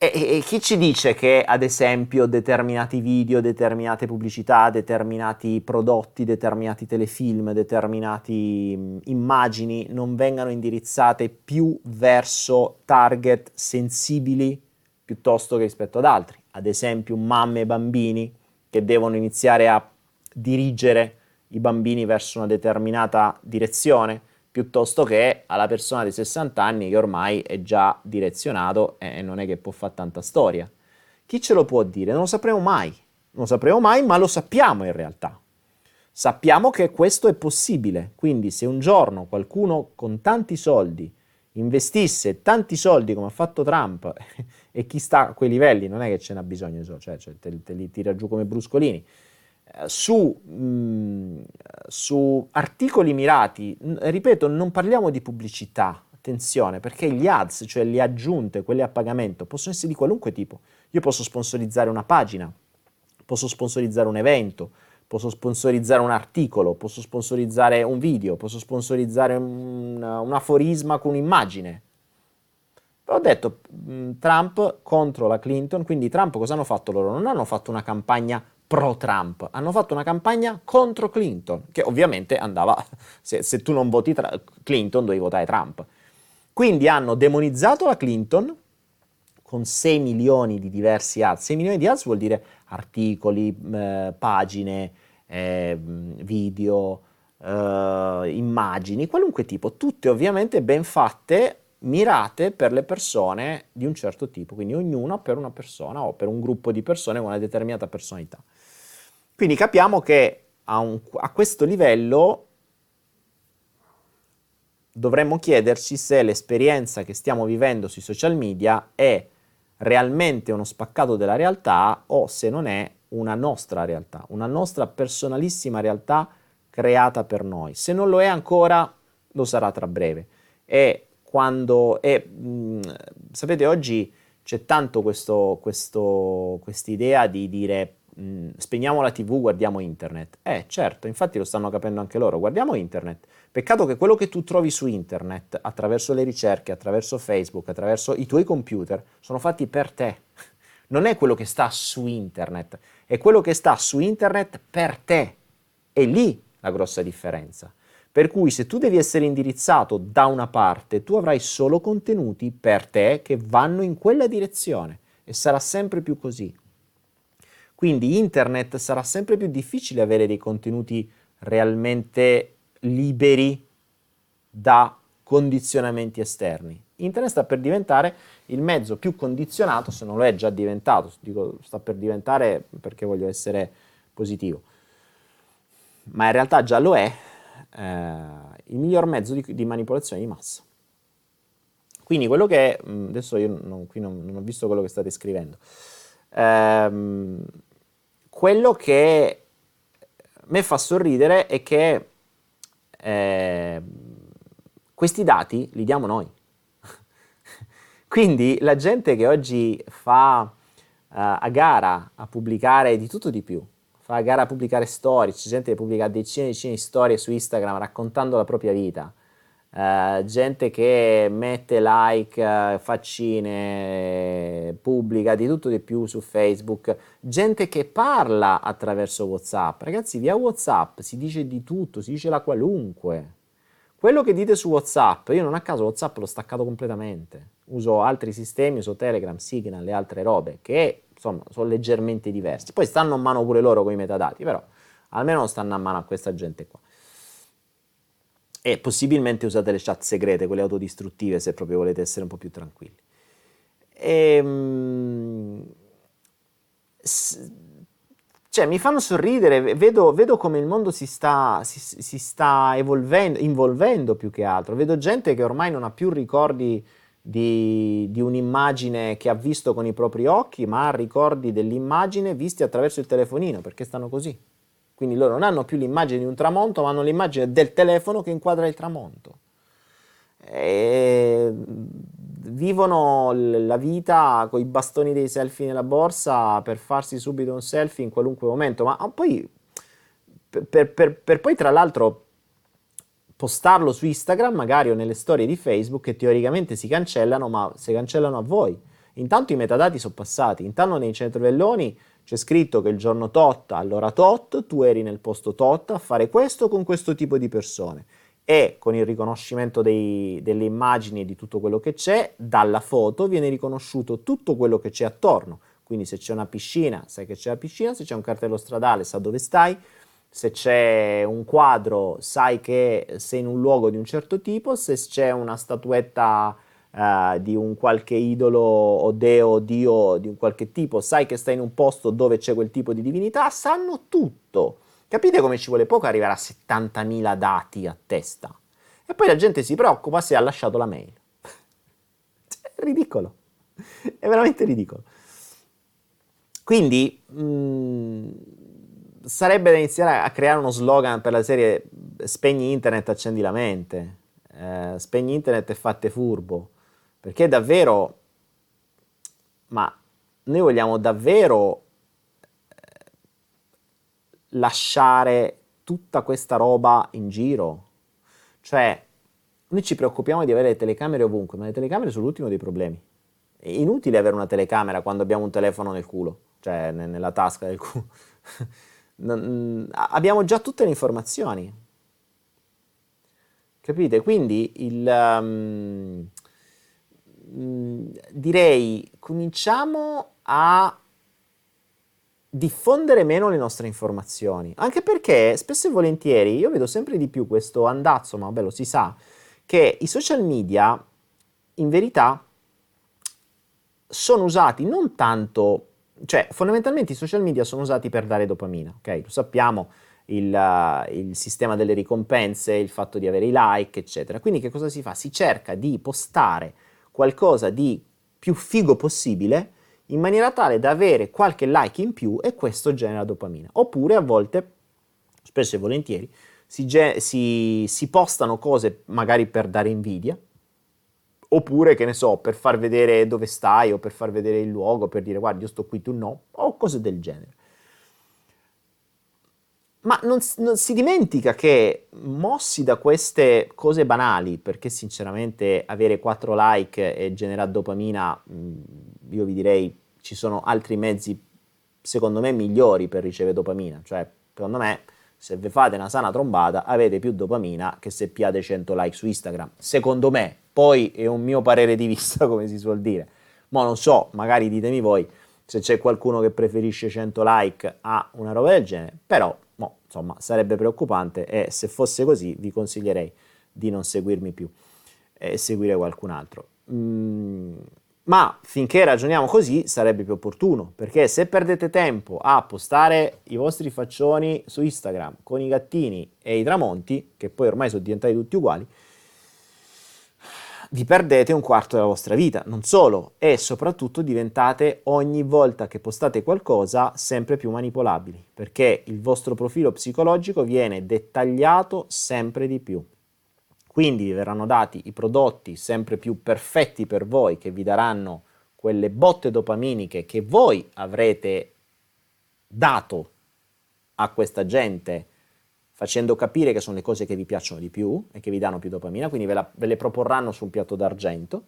E, e, chi ci dice che, ad esempio, determinati video, determinate pubblicità, determinati prodotti, determinati telefilm, determinate immagini non vengano indirizzate più verso target sensibili piuttosto che rispetto ad altri? Ad esempio, mamme e bambini che devono iniziare a dirigere i bambini verso una determinata direzione piuttosto che alla persona di 60 anni che ormai è già direzionato e non è che può fare tanta storia. Chi ce lo può dire? Non lo sapremo mai, non lo sapremo mai, ma lo sappiamo in realtà. Sappiamo che questo è possibile, quindi se un giorno qualcuno con tanti soldi investisse tanti soldi come ha fatto Trump e chi sta a quei livelli non è che ce n'ha bisogno, cioè, cioè te, te li tira giù come bruscolini, su, mh, mm, su, articoli mirati, ripeto, non parliamo di pubblicità, attenzione, perché gli ads, cioè le aggiunte, quelle a pagamento, possono essere di qualunque tipo. Io posso sponsorizzare una pagina, posso sponsorizzare un evento, posso sponsorizzare un articolo, posso sponsorizzare un video, posso sponsorizzare un, un aforisma con un'immagine. Ho detto mm, Trump contro la Clinton, quindi Trump cosa hanno fatto loro? Non hanno fatto una campagna pro-Trump, hanno fatto una campagna contro Clinton, che ovviamente andava, se, se tu non voti tra, Clinton devi votare Trump. Quindi hanno demonizzato la Clinton con 6 milioni di diversi ads. 6 milioni di ads vuol dire articoli, eh, pagine, eh, video, uh, immagini, qualunque tipo, tutte ovviamente ben fatte, mirate per le persone di un certo tipo, quindi ognuno per una persona o per un gruppo di persone con una determinata personalità. Quindi capiamo che a, un, a questo livello dovremmo chiederci se l'esperienza che stiamo vivendo sui social media è realmente uno spaccato della realtà o se non è una nostra realtà, una nostra personalissima realtà creata per noi. Se non lo è ancora, lo sarà tra breve. E quando è, mh, sapete, oggi c'è tanto questo, quest'idea di dire mh, spegniamo la tv, guardiamo internet. Eh, certo, infatti lo stanno capendo anche loro, guardiamo internet. Peccato che quello che tu trovi su internet, attraverso le ricerche, attraverso Facebook, attraverso i tuoi computer, sono fatti per te. Non è quello che sta su internet, è quello che sta su internet per te. È lì la grossa differenza. Per cui se tu devi essere indirizzato da una parte, tu avrai solo contenuti per te che vanno in quella direzione e sarà sempre più così. Quindi internet sarà sempre più difficile avere dei contenuti realmente liberi da condizionamenti esterni. Internet sta per diventare il mezzo più condizionato, se non lo è già diventato, dico sta per diventare perché voglio essere positivo, ma in realtà già lo è, eh, il miglior mezzo di, di, manipolazione di massa. Quindi quello che, adesso io non, qui non, non ho visto quello che state scrivendo, ehm, quello che me fa sorridere è che eh, questi dati li diamo noi. Quindi la gente che oggi fa uh, a gara a pubblicare di tutto di più, fa a gara a pubblicare storie, c'è gente che pubblica decine e decine di storie su Instagram raccontando la propria vita, Uh, gente che mette like, uh, faccine, pubblica di tutto di più su Facebook, gente che parla attraverso WhatsApp. Ragazzi, via WhatsApp si dice di tutto, si dice la qualunque. Quello che dite su WhatsApp, io non a caso WhatsApp l'ho staccato completamente. Uso altri sistemi, uso Telegram, Signal e altre robe che insomma sono leggermente diversi. Poi stanno a mano pure loro con i metadati, però almeno stanno a mano a questa gente qua e possibilmente usate le chat segrete, quelle autodistruttive, se proprio volete essere un po' più tranquilli. E, ehm, cioè, mi fanno sorridere, vedo, vedo, come il mondo si sta, si, si sta evolvendo, più che altro. Vedo gente che ormai non ha più ricordi di, di, un'immagine che ha visto con i propri occhi, ma ha ricordi dell'immagine visti attraverso il telefonino, perché stanno così. Quindi loro non hanno più l'immagine di un tramonto, ma hanno l'immagine del telefono che inquadra il tramonto. E vivono la vita con i bastoni dei selfie nella borsa per farsi subito un selfie in qualunque momento, ma poi per, per, per poi tra l'altro postarlo su Instagram magari o nelle storie di Facebook che teoricamente si cancellano, ma si cancellano a voi. Intanto i metadati sono passati, intanto nei cervelloni c'è scritto che il giorno tot, all'ora tot, tu eri nel posto tot a fare questo con questo tipo di persone. E con il riconoscimento dei, delle immagini e di tutto quello che c'è, dalla foto viene riconosciuto tutto quello che c'è attorno. Quindi se c'è una piscina, sai che c'è la piscina, se c'è un cartello stradale, sa dove stai, se c'è un quadro, sai che sei in un luogo di un certo tipo, se c'è una statuetta uh, di un qualche idolo o deo o dio di un qualche tipo, sai che stai in un posto dove c'è quel tipo di divinità, sanno tutto. Capite come ci vuole poco arrivare a 70.000 dati a testa? E poi la gente si preoccupa se ha lasciato la mail. è ridicolo. È veramente ridicolo. Quindi mh, mm, sarebbe da iniziare a creare uno slogan per la serie spegni internet, accendi la mente. Eh, spegni internet e fatte furbo. Perché davvero, ma noi vogliamo davvero eh, lasciare tutta questa roba in giro? Cioè, noi ci preoccupiamo di avere le telecamere ovunque, ma le telecamere sono l'ultimo dei problemi. È inutile avere una telecamera quando abbiamo un telefono nel culo, cioè nella tasca del culo. non, abbiamo già tutte le informazioni. Capite? Quindi il... Um, direi cominciamo a diffondere meno le nostre informazioni, anche perché spesso e volentieri io vedo sempre di più questo andazzo, ma vabbè lo si sa, che i social media in verità sono usati non tanto, cioè fondamentalmente i social media sono usati per dare dopamina, ok? Lo sappiamo, il, uh, il, sistema delle ricompense, il fatto di avere i like, eccetera. Quindi che cosa si fa? Si cerca di postare qualcosa di più figo possibile in maniera tale da avere qualche like in più e questo genera dopamina. Oppure a volte, spesso e volentieri, si, ge- si, si postano cose magari per dare invidia, oppure che ne so, per far vedere dove stai o per far vedere il luogo, per dire guarda io sto qui, tu no, o cose del genere. Ma non, non, si dimentica che mossi da queste cose banali, perché sinceramente avere 4 like e generare dopamina, mm, io vi direi ci sono altri mezzi, secondo me, migliori per ricevere dopamina. Cioè, secondo me, se vi fate una sana trombata, avete più dopamina che se piate 100 like su Instagram. Secondo me, poi è un mio parere di vista, come si suol dire. Ma non so, magari ditemi voi se c'è qualcuno che preferisce 100 like a una roba del genere, però insomma sarebbe preoccupante e se fosse così vi consiglierei di non seguirmi più e seguire qualcun altro. Mm, ma finché ragioniamo così sarebbe più opportuno, perché se perdete tempo a postare i vostri faccioni su Instagram con i gattini e i tramonti, che poi ormai sono diventati tutti uguali, vi perdete un quarto della vostra vita, non solo, e soprattutto diventate ogni volta che postate qualcosa sempre più manipolabili, perché il vostro profilo psicologico viene dettagliato sempre di più. Quindi vi verranno dati i prodotti sempre più perfetti per voi, che vi daranno quelle botte dopaminiche che voi avrete dato a questa gente facendo capire che sono le cose che vi piacciono di più e che vi danno più dopamina, quindi ve, la, ve le proporranno su un piatto d'argento.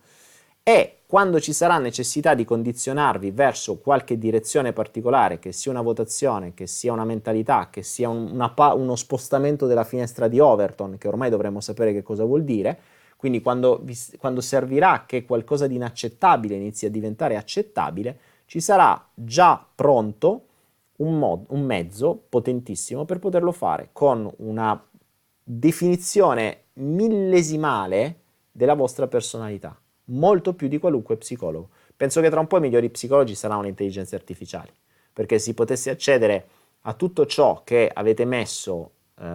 E quando ci sarà necessità di condizionarvi verso qualche direzione particolare, che sia una votazione, che sia una mentalità, che sia un, una, uno spostamento della finestra di Overton, che ormai dovremmo sapere che cosa vuol dire, quindi quando, vi, quando servirà che qualcosa di inaccettabile inizi a diventare accettabile, ci sarà già pronto un, mod, un mezzo potentissimo per poterlo fare con una definizione millesimale della vostra personalità, molto più di qualunque psicologo. Penso che tra un po' i migliori psicologi saranno le intelligenze artificiali, perché si potesse accedere a tutto ciò che avete messo uh,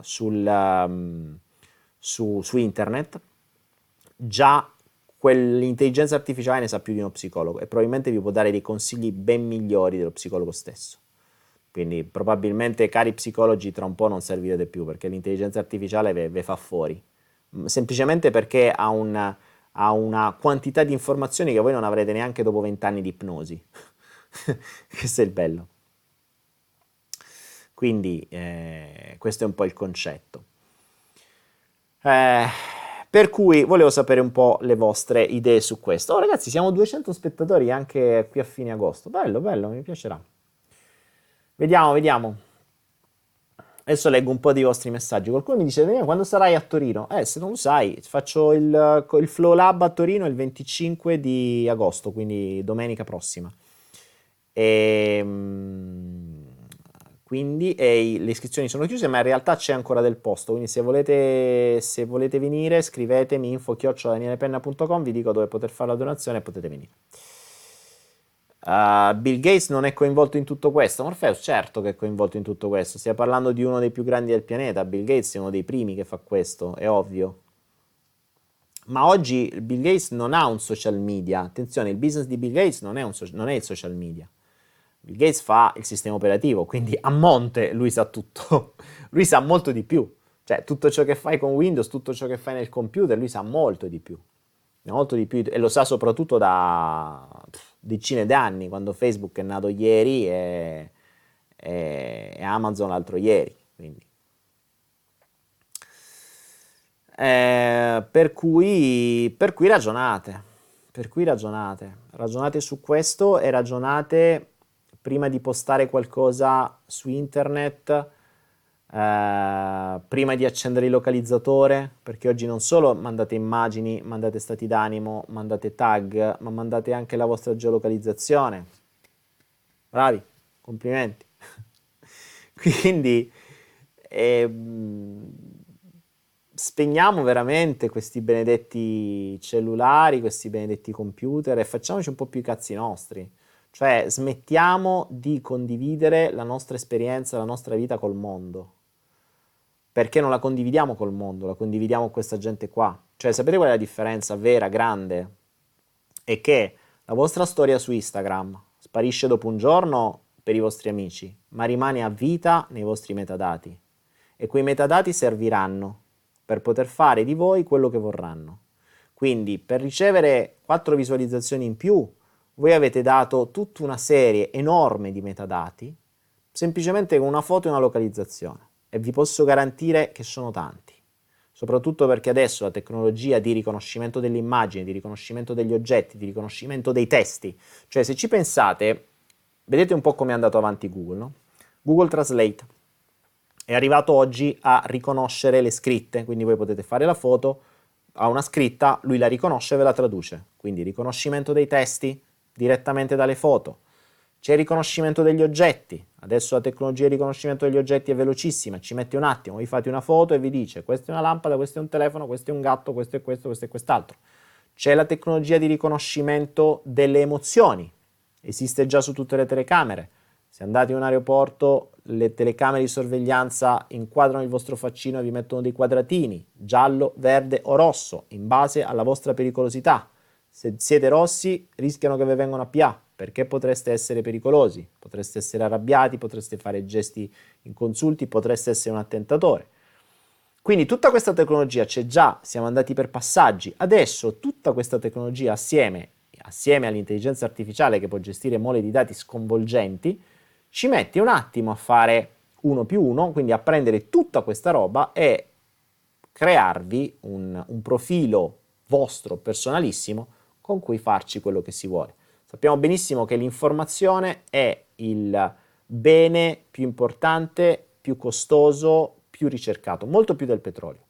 sul, um, su, su internet, già quell'intelligenza artificiale ne sa più di uno psicologo e probabilmente vi può dare dei consigli ben migliori dello psicologo stesso. Quindi probabilmente, cari psicologi, tra un po' non servirete più perché l'intelligenza artificiale vi fa fuori, semplicemente perché ha una, ha una quantità di informazioni che voi non avrete neanche dopo vent'anni di ipnosi. questo è il bello. Quindi eh, questo è un po' il concetto. Eh, per cui volevo sapere un po' le vostre idee su questo. Oh ragazzi, siamo 200 spettatori anche qui a fine agosto. Bello, bello, mi piacerà. Vediamo, vediamo. Adesso leggo un po' dei vostri messaggi. Qualcuno mi dice, quando sarai a Torino? Eh, se non lo sai, faccio il, il Flow Lab a Torino il 25 di agosto, quindi domenica prossima. Ehm, quindi le iscrizioni sono chiuse, ma in realtà c'è ancora del posto, quindi se volete, se volete venire scrivetemi info-danielepenna.com, vi dico dove poter fare la donazione e potete venire. Uh, Bill Gates non è coinvolto in tutto questo, Morpheus certo che è coinvolto in tutto questo, stiamo parlando di uno dei più grandi del pianeta, Bill Gates è uno dei primi che fa questo, è ovvio. Ma oggi Bill Gates non ha un social media, attenzione, il business di Bill Gates non è, so- non è il social media Bill Gates fa il sistema operativo, quindi a monte lui sa tutto, lui sa molto di più, cioè tutto ciò che fai con Windows, tutto ciò che fai nel computer, lui sa molto di più, molto di più e lo sa soprattutto da decine di anni, quando Facebook è nato ieri e, e, e Amazon l'altro ieri, quindi. Eh, per, cui, per cui ragionate, per cui ragionate, ragionate su questo e ragionate prima di postare qualcosa su internet, eh, prima di accendere il localizzatore, perché oggi non solo mandate immagini, mandate stati d'animo, mandate tag, ma mandate anche la vostra geolocalizzazione. Bravi, complimenti. Quindi eh, spegniamo veramente questi benedetti cellulari, questi benedetti computer e facciamoci un po' più i cazzi nostri. Cioè smettiamo di condividere la nostra esperienza, la nostra vita col mondo. Perché non la condividiamo col mondo, la condividiamo con questa gente qua. Cioè sapete qual è la differenza vera, grande? È che la vostra storia su Instagram sparisce dopo un giorno per i vostri amici, ma rimane a vita nei vostri metadati. E quei metadati serviranno per poter fare di voi quello che vorranno. Quindi per ricevere 4 visualizzazioni in più, voi avete dato tutta una serie enorme di metadati, semplicemente con una foto e una localizzazione. E vi posso garantire che sono tanti. Soprattutto perché adesso la tecnologia di riconoscimento delle immagini, di riconoscimento degli oggetti, di riconoscimento dei testi, cioè se ci pensate, vedete un po' come è andato avanti Google, no? Google Translate è arrivato oggi a riconoscere le scritte, quindi voi potete fare la foto, ha una scritta, lui la riconosce e ve la traduce. Quindi riconoscimento dei testi direttamente dalle foto. C'è il riconoscimento degli oggetti. Adesso la tecnologia di riconoscimento degli oggetti è velocissima, ci mette un attimo, vi fate una foto e vi dice questa è una lampada, questo è un telefono, questo è un gatto, questo è questo, questo è quest'altro. C'è la tecnologia di riconoscimento delle emozioni. Esiste già su tutte le telecamere se andate in un aeroporto, le telecamere di sorveglianza inquadrano il vostro faccino e vi mettono dei quadratini, giallo, verde o rosso, in base alla vostra pericolosità. Se siete rossi, rischiano che vi vengano a PA, perché potreste essere pericolosi, potreste essere arrabbiati, potreste fare gesti inconsulti, potreste essere un attentatore. Quindi tutta questa tecnologia c'è già, siamo andati per passaggi. Adesso tutta questa tecnologia assieme, assieme all'intelligenza artificiale che può gestire mole di dati sconvolgenti, ci metti un attimo a fare uno più uno, quindi a prendere tutta questa roba e crearvi un, un profilo vostro personalissimo con cui farci quello che si vuole. Sappiamo benissimo che l'informazione è il bene più importante, più costoso, più ricercato, molto più del petrolio.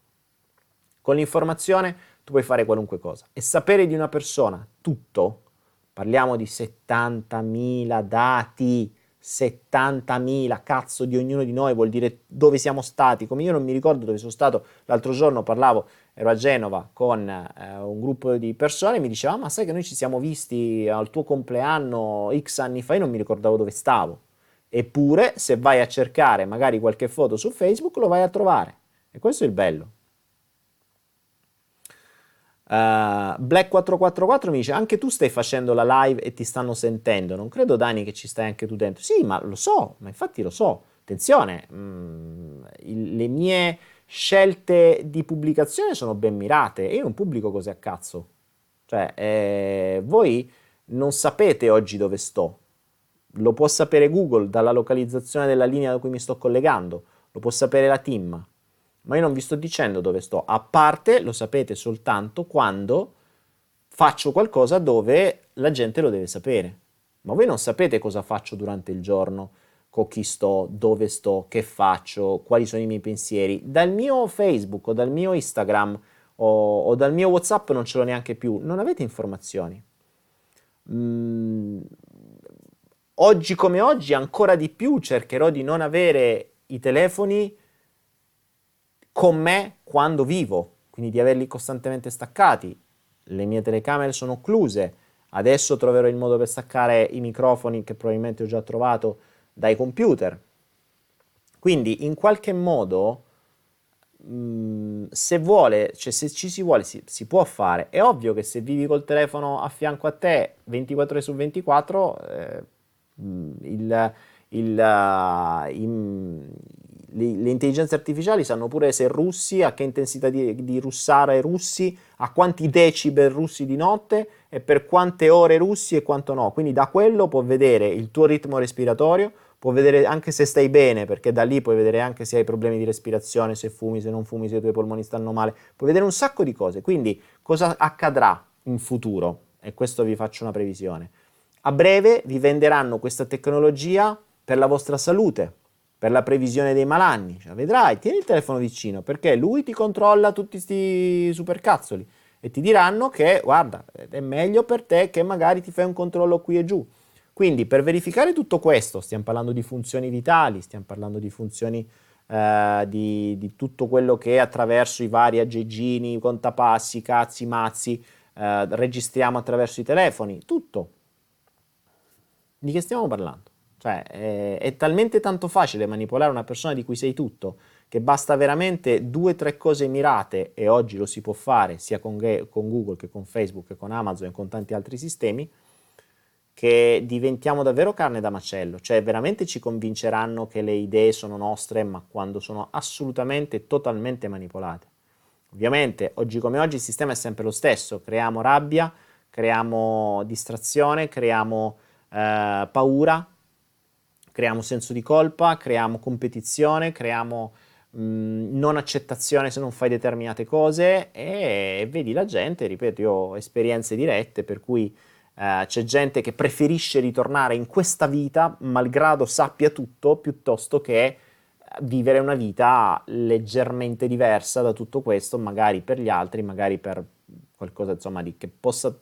Con l'informazione tu puoi fare qualunque cosa e sapere di una persona tutto, parliamo di 70.000 dati, 70.000 cazzo di ognuno di noi vuol dire dove siamo stati. Come io non mi ricordo dove sono stato l'altro giorno parlavo ero a Genova con eh, un gruppo di persone e mi diceva ah, ma sai che noi ci siamo visti al tuo compleanno x anni fa? Io non mi ricordavo dove stavo. Eppure se vai a cercare magari qualche foto su Facebook lo vai a trovare. E questo è il bello Uh, Black 444 mi dice anche tu stai facendo la live e ti stanno sentendo. Non credo Dani che ci stai anche tu dentro. Sì, ma lo so, ma infatti lo so. Attenzione, mm, il, le mie scelte di pubblicazione sono ben mirate io non pubblico così a cazzo. Cioè, eh, voi non sapete oggi dove sto. Lo può sapere Google dalla localizzazione della linea da cui mi sto collegando, lo può sapere la team ma io non vi sto dicendo dove sto, a parte lo sapete soltanto quando faccio qualcosa dove la gente lo deve sapere. Ma voi non sapete cosa faccio durante il giorno, con chi sto, dove sto, che faccio, quali sono i miei pensieri. Dal mio Facebook o dal mio Instagram o, o dal mio WhatsApp non ce l'ho neanche più, non avete informazioni. Mm, oggi come oggi, ancora di più, cercherò di non avere i telefoni con me quando vivo, quindi di averli costantemente staccati. Le mie telecamere sono occluse, adesso troverò il modo per staccare i microfoni che probabilmente ho già trovato dai computer. Quindi in qualche modo, mm, se vuole, cioè se ci si vuole, si, si, può fare. È ovvio che se vivi col telefono a fianco a te 24 ore su 24, eh, mm, il, il, uh, in, le, le, intelligenze artificiali sanno pure se russi, a che intensità di, di russare russi, a quanti decibel russi di notte e per quante ore russi e quanto no. Quindi da quello può vedere il tuo ritmo respiratorio, può vedere anche se stai bene, perché da lì puoi vedere anche se hai problemi di respirazione, se fumi, se non fumi, se i tuoi polmoni stanno male, puoi vedere un sacco di cose. Quindi cosa accadrà in futuro? E questo vi faccio una previsione. A breve vi venderanno questa tecnologia per la vostra salute, per la previsione dei malanni. Cioè, vedrai, tieni il telefono vicino perché lui ti controlla tutti questi supercazzoli e ti diranno che guarda, è meglio per te che magari ti fai un controllo qui e giù. Quindi per verificare tutto questo, stiamo parlando di funzioni vitali, stiamo parlando di funzioni eh, di, di, tutto quello che attraverso i vari aggeggini, contapassi, cazzi, mazzi, eh, registriamo attraverso i telefoni, tutto. Di che stiamo parlando? Cioè, è, è talmente tanto facile manipolare una persona di cui sei tutto che basta veramente due o tre cose mirate e oggi lo si può fare sia con, con, Google che con Facebook che con Amazon e con tanti altri sistemi che diventiamo davvero carne da macello, cioè veramente ci convinceranno che le idee sono nostre ma quando sono assolutamente totalmente manipolate. Ovviamente oggi come oggi il sistema è sempre lo stesso, creiamo rabbia, creiamo distrazione, creiamo eh, paura, creiamo senso di colpa, creiamo competizione, creiamo non accettazione se non fai determinate cose e vedi la gente, ripeto, io ho esperienze dirette per cui eh, c'è gente che preferisce ritornare in questa vita malgrado sappia tutto piuttosto che vivere una vita leggermente diversa da tutto questo, magari per gli altri, magari per qualcosa insomma di che possa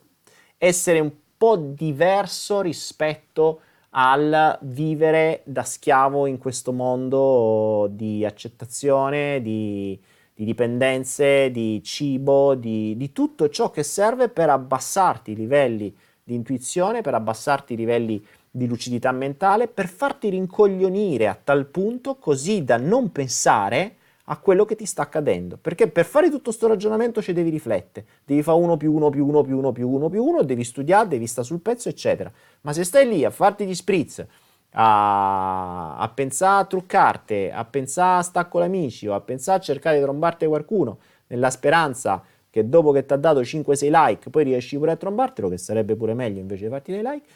essere un po' diverso rispetto al vivere da schiavo in questo mondo di accettazione, di, di dipendenze, di cibo, di, di, tutto ciò che serve per abbassarti i livelli di intuizione, per abbassarti i livelli di lucidità mentale, per farti rincoglionire a tal punto così da non pensare a quello che ti sta accadendo. Perché per fare tutto questo ragionamento ci devi riflettere, devi fare 1 più 1 più 1 più 1 più 1 più 1, devi studiare, devi stare sul pezzo, eccetera. Ma se stai lì a farti gli spritz, a, a pensare a truccarti, a pensare a stacco l'amici o a pensare a cercare di trombarti qualcuno nella speranza che dopo che ti ha dato 5-6 like poi riesci pure a trombartelo, che sarebbe pure meglio invece di farti dei like,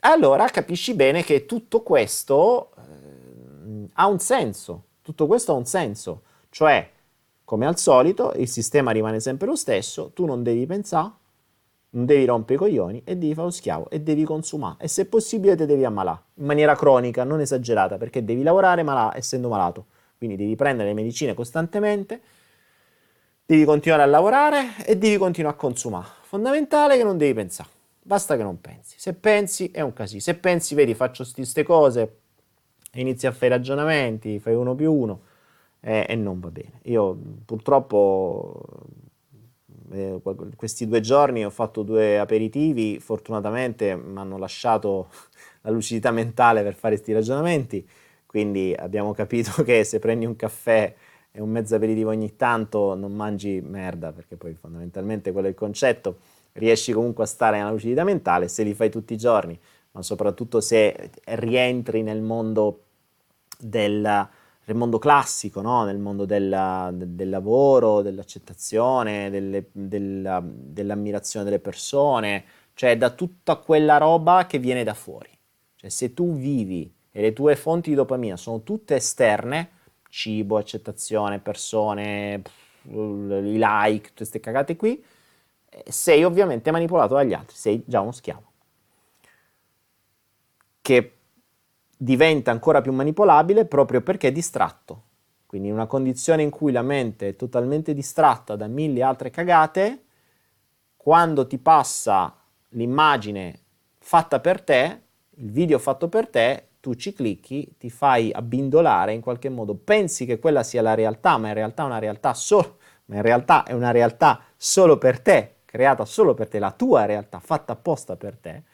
allora capisci bene che tutto questo eh, ha un senso tutto questo ha un senso, cioè, come al solito, il sistema rimane sempre lo stesso, tu non devi pensare, non devi rompere i coglioni e devi fare lo schiavo e devi consumare e se possibile te devi ammalare in maniera cronica, non esagerata, perché devi lavorare malà, essendo malato. Quindi devi prendere le medicine costantemente, devi continuare a lavorare e devi continuare a consumare. Fondamentale che non devi pensare, basta che non pensi. Se pensi è un casino, se pensi, vedi, faccio queste cose, inizi a fare ragionamenti, fai uno più uno eh, e non va bene. Io purtroppo eh, questi due giorni ho fatto due aperitivi, fortunatamente mi hanno lasciato la lucidità mentale per fare questi ragionamenti, quindi abbiamo capito che se prendi un caffè e un mezzo aperitivo ogni tanto non mangi merda, perché poi fondamentalmente quello è il concetto, riesci comunque a stare nella lucidità mentale, se li fai tutti i giorni ma soprattutto se rientri nel mondo del, nel mondo classico, no? nel mondo del, del lavoro, dell'accettazione, delle, della, dell'ammirazione delle persone, cioè da tutta quella roba che viene da fuori. Cioè se tu vivi e le tue fonti di dopamina sono tutte esterne, cibo, accettazione, persone, i like, tutte queste cagate qui, eh, sei ovviamente manipolato dagli altri, sei già uno schiavo che diventa ancora più manipolabile proprio perché è distratto. Quindi in una condizione in cui la mente è totalmente distratta da mille altre cagate, quando ti passa l'immagine fatta per te, il video fatto per te, tu ci clicchi, ti fai abbindolare in qualche modo, pensi che quella sia la realtà, ma in realtà è una realtà solo, ma in realtà è una realtà solo per te, creata solo per te, la tua realtà fatta apposta per te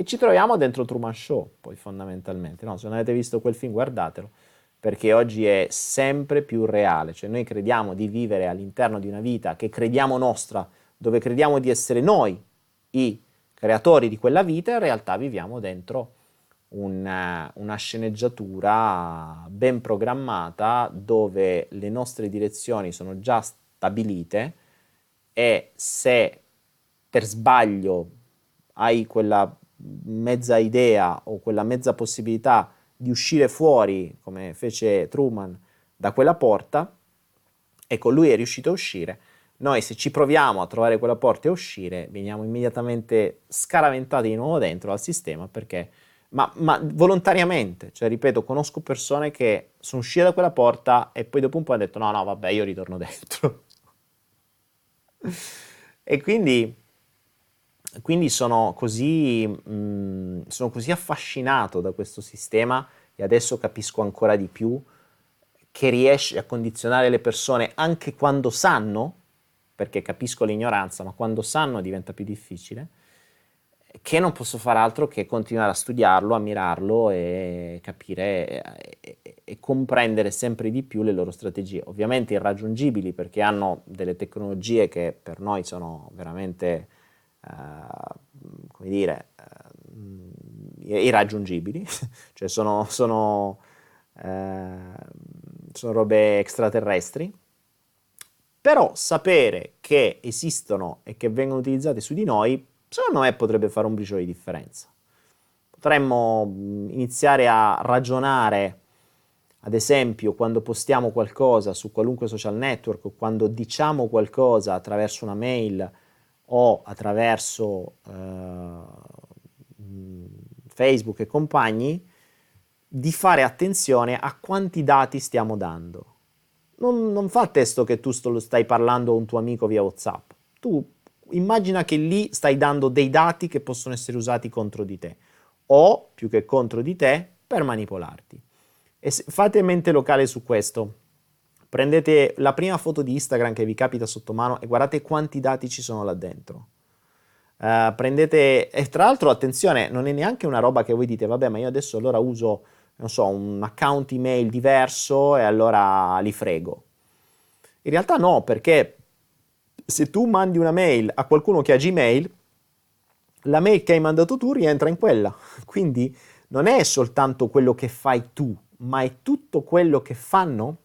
e ci troviamo dentro Truman Show, poi fondamentalmente. No? Se non avete visto quel film, guardatelo, perché oggi è sempre più reale. Cioè noi crediamo di vivere all'interno di una vita che crediamo nostra, dove crediamo di essere noi i creatori di quella vita, in realtà viviamo dentro una, una sceneggiatura ben programmata dove le nostre direzioni sono già stabilite e se per sbaglio hai quella mezza idea o quella mezza possibilità di uscire fuori, come fece Truman, da quella porta, ecco, lui è riuscito a uscire. Noi se ci proviamo a trovare quella porta e uscire, veniamo immediatamente scaraventati di nuovo dentro al sistema perché, ma, ma volontariamente, cioè ripeto, conosco persone che sono uscite da quella porta e poi dopo un po' hanno detto no, no, vabbè, io ritorno dentro. e quindi quindi sono così, mh, sono così affascinato da questo sistema e adesso capisco ancora di più che riesce a condizionare le persone anche quando sanno, perché capisco l'ignoranza, ma quando sanno diventa più difficile, che non posso fare altro che continuare a studiarlo, ammirarlo e capire e, e, e, comprendere sempre di più le loro strategie. Ovviamente irraggiungibili perché hanno delle tecnologie che per noi sono veramente, come dire, uh, irraggiungibili, cioè sono, sono, uh, sono robe extraterrestri. Però sapere che esistono e che vengono utilizzate su di noi secondo me potrebbe fare un briciolo di differenza. Potremmo iniziare a ragionare, ad esempio, quando postiamo qualcosa su qualunque social network quando diciamo qualcosa attraverso una mail o attraverso eh, Facebook e compagni, di fare attenzione a quanti dati stiamo dando. Non, non fa testo che tu sto, stai parlando a un tuo amico via WhatsApp. Tu immagina che lì stai dando dei dati che possono essere usati contro di te o più che contro di te per manipolarti. E fate mente locale su questo. Prendete la prima foto di Instagram che vi capita sotto mano e guardate quanti dati ci sono là dentro. Uh, prendete, e tra l'altro attenzione, non è neanche una roba che voi dite, vabbè, ma io adesso allora uso, non so, un account email diverso e allora li frego. In realtà no, perché se tu mandi una mail a qualcuno che ha Gmail, la mail che hai mandato tu rientra in quella. Quindi non è soltanto quello che fai tu, ma è tutto quello che fanno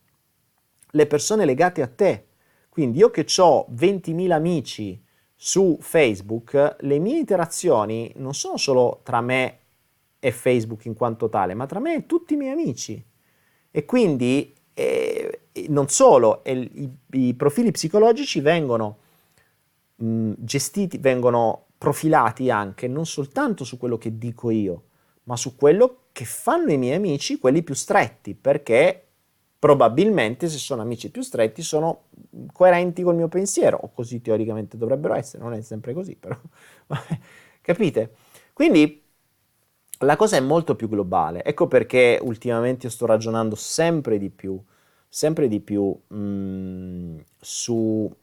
le persone legate a te. Quindi io che ho 20.000 amici su Facebook, le mie interazioni non sono solo tra me e Facebook in quanto tale, ma tra me e tutti i miei amici. E quindi eh, non solo, eh, i, i, profili psicologici vengono mh, gestiti, vengono profilati anche non soltanto su quello che dico io, ma su quello che fanno i miei amici, quelli più stretti, perché probabilmente se sono amici più stretti sono coerenti col mio pensiero, o così teoricamente dovrebbero essere, non è sempre così, però capite? Quindi la cosa è molto più globale, ecco perché ultimamente io sto ragionando sempre di più, sempre di più mh, mm, su,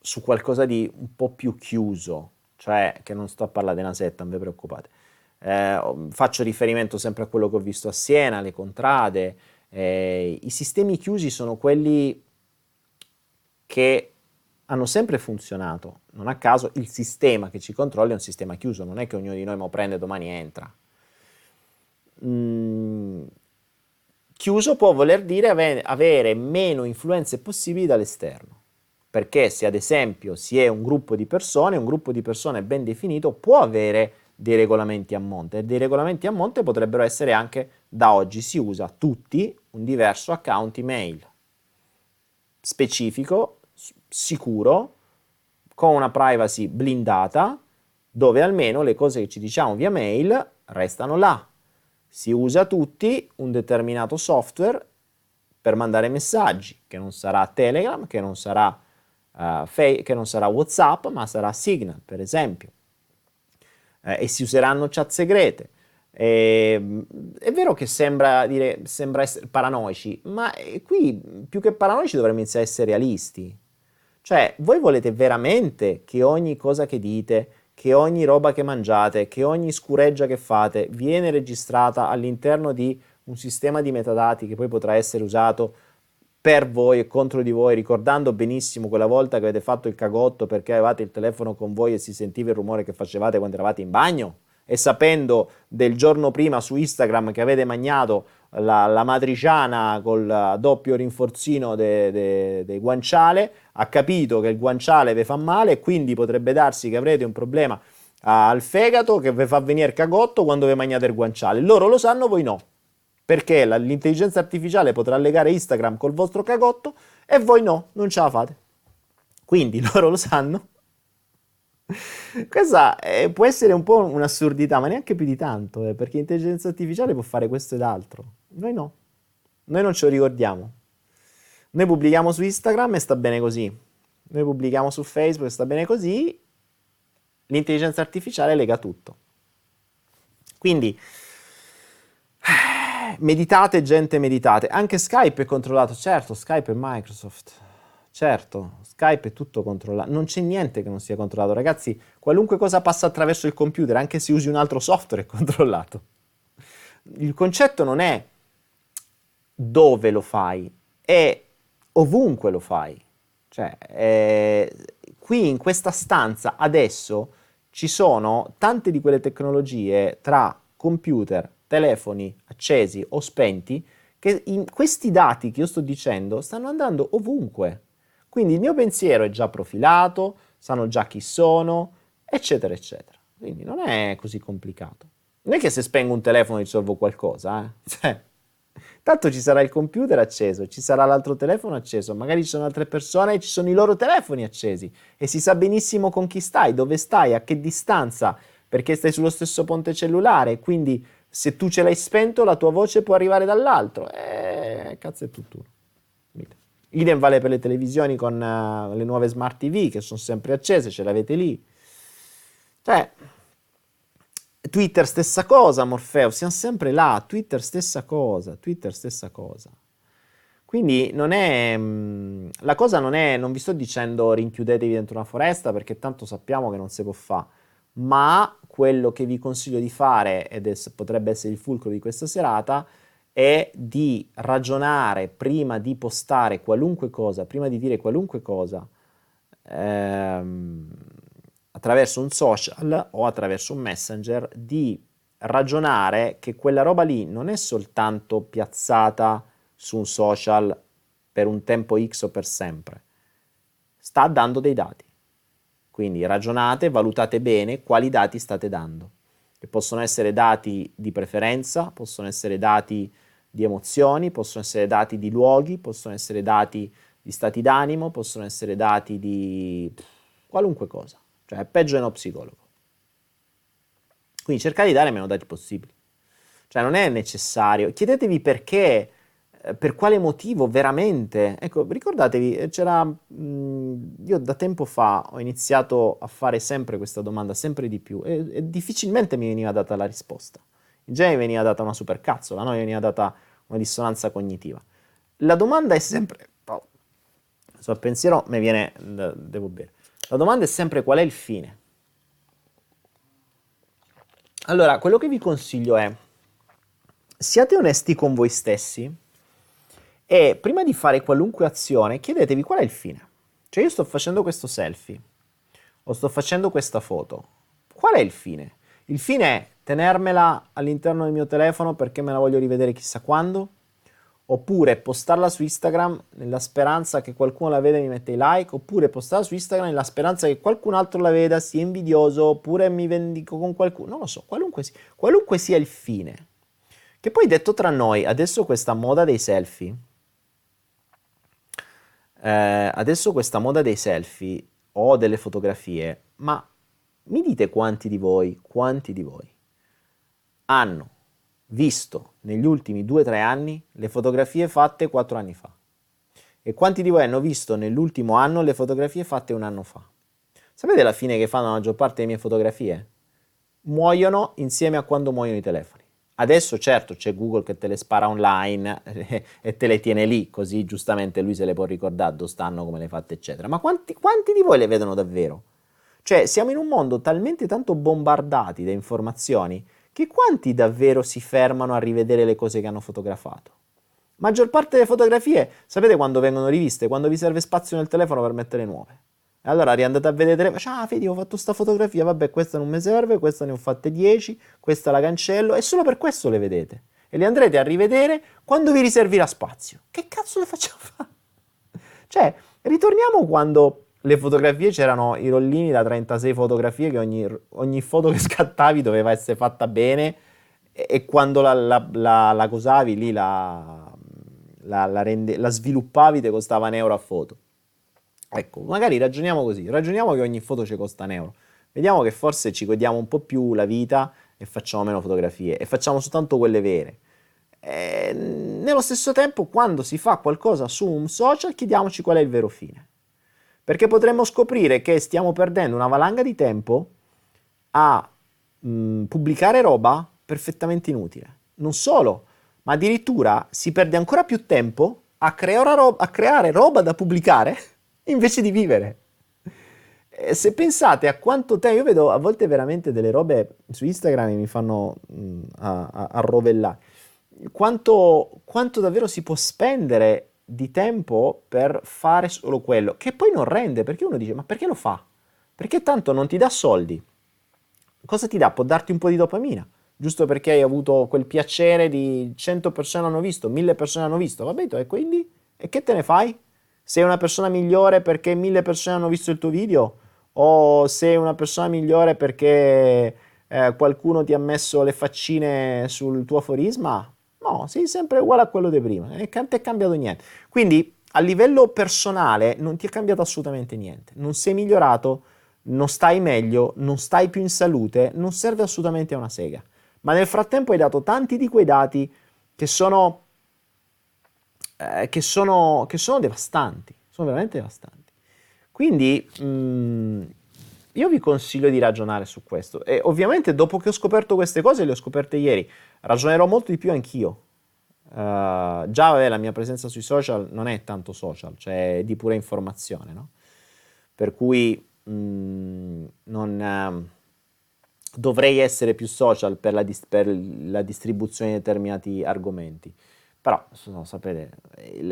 su qualcosa di un po' più chiuso, cioè che non sto a parlare di una setta, non vi preoccupate. Eh, faccio riferimento sempre a quello che ho visto a Siena, le contrade. Eh, I sistemi chiusi sono quelli che hanno sempre funzionato. Non a caso il sistema che ci controlla è un sistema chiuso, non è che ognuno di noi mo prende domani entra. Mm, chiuso può voler dire ave- avere meno influenze possibili dall'esterno. Perché se ad esempio si è un gruppo di persone, un gruppo di persone ben definito può avere dei regolamenti a monte e dei regolamenti a monte potrebbero essere anche da oggi si usa tutti un diverso account email specifico sicuro, con una privacy blindata, dove almeno le cose che ci diciamo via mail restano là. Si usa tutti un determinato software per mandare messaggi, che non sarà Telegram, che non sarà, uh, Fe- che non sarà WhatsApp, ma sarà Signal, per esempio. Eh, e si useranno chat segrete. E, ehm, è vero che sembra, dire, sembra essere paranoici, ma eh, qui più che paranoici dovremmo iniziare a essere realisti. Cioè, voi volete veramente che ogni cosa che dite, che ogni roba che mangiate, che ogni scureggia che fate viene registrata all'interno di un sistema di metadati che poi potrà essere usato per voi e contro di voi, ricordando benissimo quella volta che avete fatto il cagotto perché avevate il telefono con voi e si sentiva il rumore che facevate quando eravate in bagno? E sapendo del giorno prima su Instagram che avete mangiato la, la matriciana col doppio rinforzino del de, de guanciale, ha capito che il guanciale vi fa male e quindi potrebbe darsi che avrete un problema al fegato che vi fa venire cagotto quando vi mangiate il guanciale. Loro lo sanno, voi no. Perché l'intelligenza artificiale potrà legare Instagram col vostro cagotto e voi no, non ce la fate. Quindi loro lo sanno. Questa eh, può essere un po' un'assurdità, ma neanche più di tanto, eh, perché l'intelligenza artificiale può fare questo ed altro. Noi no. Noi non ce lo ricordiamo. Noi pubblichiamo su Instagram e sta bene così. Noi pubblichiamo su Facebook e sta bene così. L'intelligenza artificiale lega tutto. Quindi, meditate gente, meditate. Anche Skype è controllato, certo, Skype è Microsoft. Certo, Skype è tutto controllato, non c'è niente che non sia controllato. Ragazzi, qualunque cosa passa attraverso il computer, anche se usi un altro software, è controllato. Il concetto non è dove lo fai, è ovunque lo fai. Cioè, eh, qui in questa stanza adesso ci sono tante di quelle tecnologie tra computer, telefoni accesi o spenti che questi dati che io sto dicendo stanno andando ovunque. Quindi il mio pensiero è già profilato, sanno già chi sono, eccetera, eccetera. Quindi non è così complicato. Non è che se spengo un telefono risolvo qualcosa, eh? Cioè, tanto ci sarà il computer acceso, ci sarà l'altro telefono acceso, magari ci sono altre persone e ci sono i loro telefoni accesi e si sa benissimo con chi stai, dove stai, a che distanza, perché stai sullo stesso ponte cellulare, quindi se tu ce l'hai spento la tua voce può arrivare dall'altro. Eh, cazzo è tutt'uno. Idem vale per le televisioni con uh, le nuove smart TV che sono sempre accese, ce l'avete lì. Cioè, Twitter stessa cosa, Morfeo, siamo sempre là, Twitter stessa cosa, Twitter stessa cosa. Quindi non è, mm, la cosa non è, non vi sto dicendo rinchiudetevi dentro una foresta perché tanto sappiamo che non si può fare, ma quello che vi consiglio di fare, ed è, potrebbe essere il fulcro di questa serata, è di ragionare prima di postare qualunque cosa, prima di dire qualunque cosa, ehm, attraverso un social o attraverso un messenger, di ragionare che quella roba lì non è soltanto piazzata su un social per un tempo X o per sempre, sta dando dei dati. Quindi ragionate, valutate bene quali dati state dando che possono essere dati di preferenza, possono essere dati di emozioni, possono essere dati di luoghi, possono essere dati di stati d'animo, possono essere dati di qualunque cosa, cioè è peggio di uno psicologo. Quindi cercate di dare meno dati possibili. Cioè non è necessario, chiedetevi perché per quale motivo veramente? Ecco, ricordatevi, eh, c'era, mh, io da tempo fa ho iniziato a fare sempre questa domanda, sempre di più, e, e difficilmente mi veniva data la risposta. In genere veniva data una supercazzola, no? veniva data una dissonanza cognitiva. La domanda è sempre, oh, sul pensiero mi viene, devo bere, la domanda è sempre qual è il fine? Allora, quello che vi consiglio è, siate onesti con voi stessi, e prima di fare qualunque azione, chiedetevi qual è il fine. Cioè io sto facendo questo selfie o sto facendo questa foto. Qual è il fine? Il fine è tenermela all'interno del mio telefono perché me la voglio rivedere chissà quando? Oppure postarla su Instagram nella speranza che qualcuno la veda e mi mette i like? Oppure postarla su Instagram nella speranza che qualcun altro la veda, sia invidioso, oppure mi vendico con qualcuno? Non lo so, qualunque sia, qualunque sia il fine. Che poi detto tra noi, adesso questa moda dei selfie eh, adesso questa moda dei selfie o delle fotografie, ma mi dite quanti di voi, quanti di voi hanno visto negli ultimi 2-3 anni le fotografie fatte 4 anni fa? E quanti di voi hanno visto nell'ultimo anno le fotografie fatte un anno fa? Sapete la fine che fanno la maggior parte delle mie fotografie? Muoiono insieme a quando muoiono i telefoni. Adesso certo c'è Google che te le spara online e te le tiene lì, così giustamente lui se le può ricordare dove stanno, come le fatte, eccetera. Ma quanti, quanti di voi le vedono davvero? Cioè siamo in un mondo talmente tanto bombardati da informazioni che quanti davvero si fermano a rivedere le cose che hanno fotografato? Maggior parte delle fotografie, sapete quando vengono riviste? Quando vi serve spazio nel telefono per mettere nuove. E allora riandate a vedere, ah vedi ho fatto sta fotografia, vabbè questa non mi serve, questa ne ho fatte 10, questa la cancello e solo per questo le vedete. E le andrete a rivedere quando vi riservirà spazio. Che cazzo le facciamo fare? Cioè, ritorniamo quando le fotografie c'erano i rollini da 36 fotografie che ogni, ogni foto che scattavi doveva essere fatta bene e, e quando la, la, la, la, cosavi lì la, rende, la sviluppavi ti costava un euro a foto. Ecco, magari ragioniamo così, ragioniamo che ogni foto ci costa un euro. Vediamo che forse ci godiamo un po' più la vita e facciamo meno fotografie e facciamo soltanto quelle vere. E nello stesso tempo, quando si fa qualcosa su un social, chiediamoci qual è il vero fine. Perché potremmo scoprire che stiamo perdendo una valanga di tempo a mh, pubblicare roba perfettamente inutile. Non solo, ma addirittura si perde ancora più tempo a, ro- a creare roba da pubblicare invece di vivere. E se pensate a quanto tempo, io vedo a volte veramente delle robe su Instagram che mi fanno mh, a, a, a rovellare, quanto, quanto davvero si può spendere di tempo per fare solo quello, che poi non rende, perché uno dice, ma perché lo fa? Perché tanto non ti dà soldi. Cosa ti dà? Può darti un po' di dopamina, giusto perché hai avuto quel piacere di 100 persone hanno visto, 1000 persone hanno visto, va bene, e quindi? E che te ne fai? Sei una persona migliore perché 1000 persone hanno visto il tuo video? O sei una persona migliore perché eh, qualcuno ti ha messo le faccine sul tuo aforisma? No, sei sempre uguale a quello di prima, non ti è cambiato niente. Quindi a livello personale non ti è cambiato assolutamente niente, non sei migliorato, non stai meglio, non stai più in salute, non serve assolutamente a una sega. Ma nel frattempo hai dato tanti di quei dati che sono, eh, che sono, che sono devastanti, sono veramente devastanti. Quindi mh, mm, io vi consiglio di ragionare su questo e ovviamente dopo che ho scoperto queste cose, le ho scoperte ieri, ragionerò molto di più anch'io. Uh, già vabbè, la mia presenza sui social non è tanto social, cioè è di pura informazione, no? Per cui mh, mm, non, uh, dovrei essere più social per la, dis- per la distribuzione di determinati argomenti. Però, no, sapete,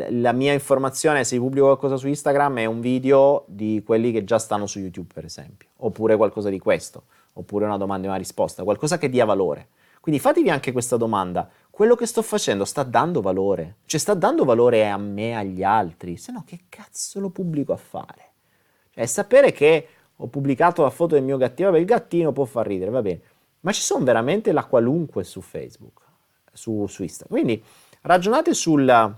la mia informazione, se pubblico qualcosa su Instagram, è un video di quelli che già stanno su YouTube, per esempio, oppure qualcosa di questo, oppure una domanda e una risposta, qualcosa che dia valore. Quindi fatevi anche questa domanda, quello che sto facendo sta dando valore? Cioè sta dando valore a me, agli altri? Se no, che cazzo lo pubblico a fare? Cioè, sapere che ho pubblicato la foto del mio gattino, vabbè, il gattino può far ridere, va bene, ma ci sono veramente la qualunque su Facebook, su, su Instagram. Quindi Ragionate sul...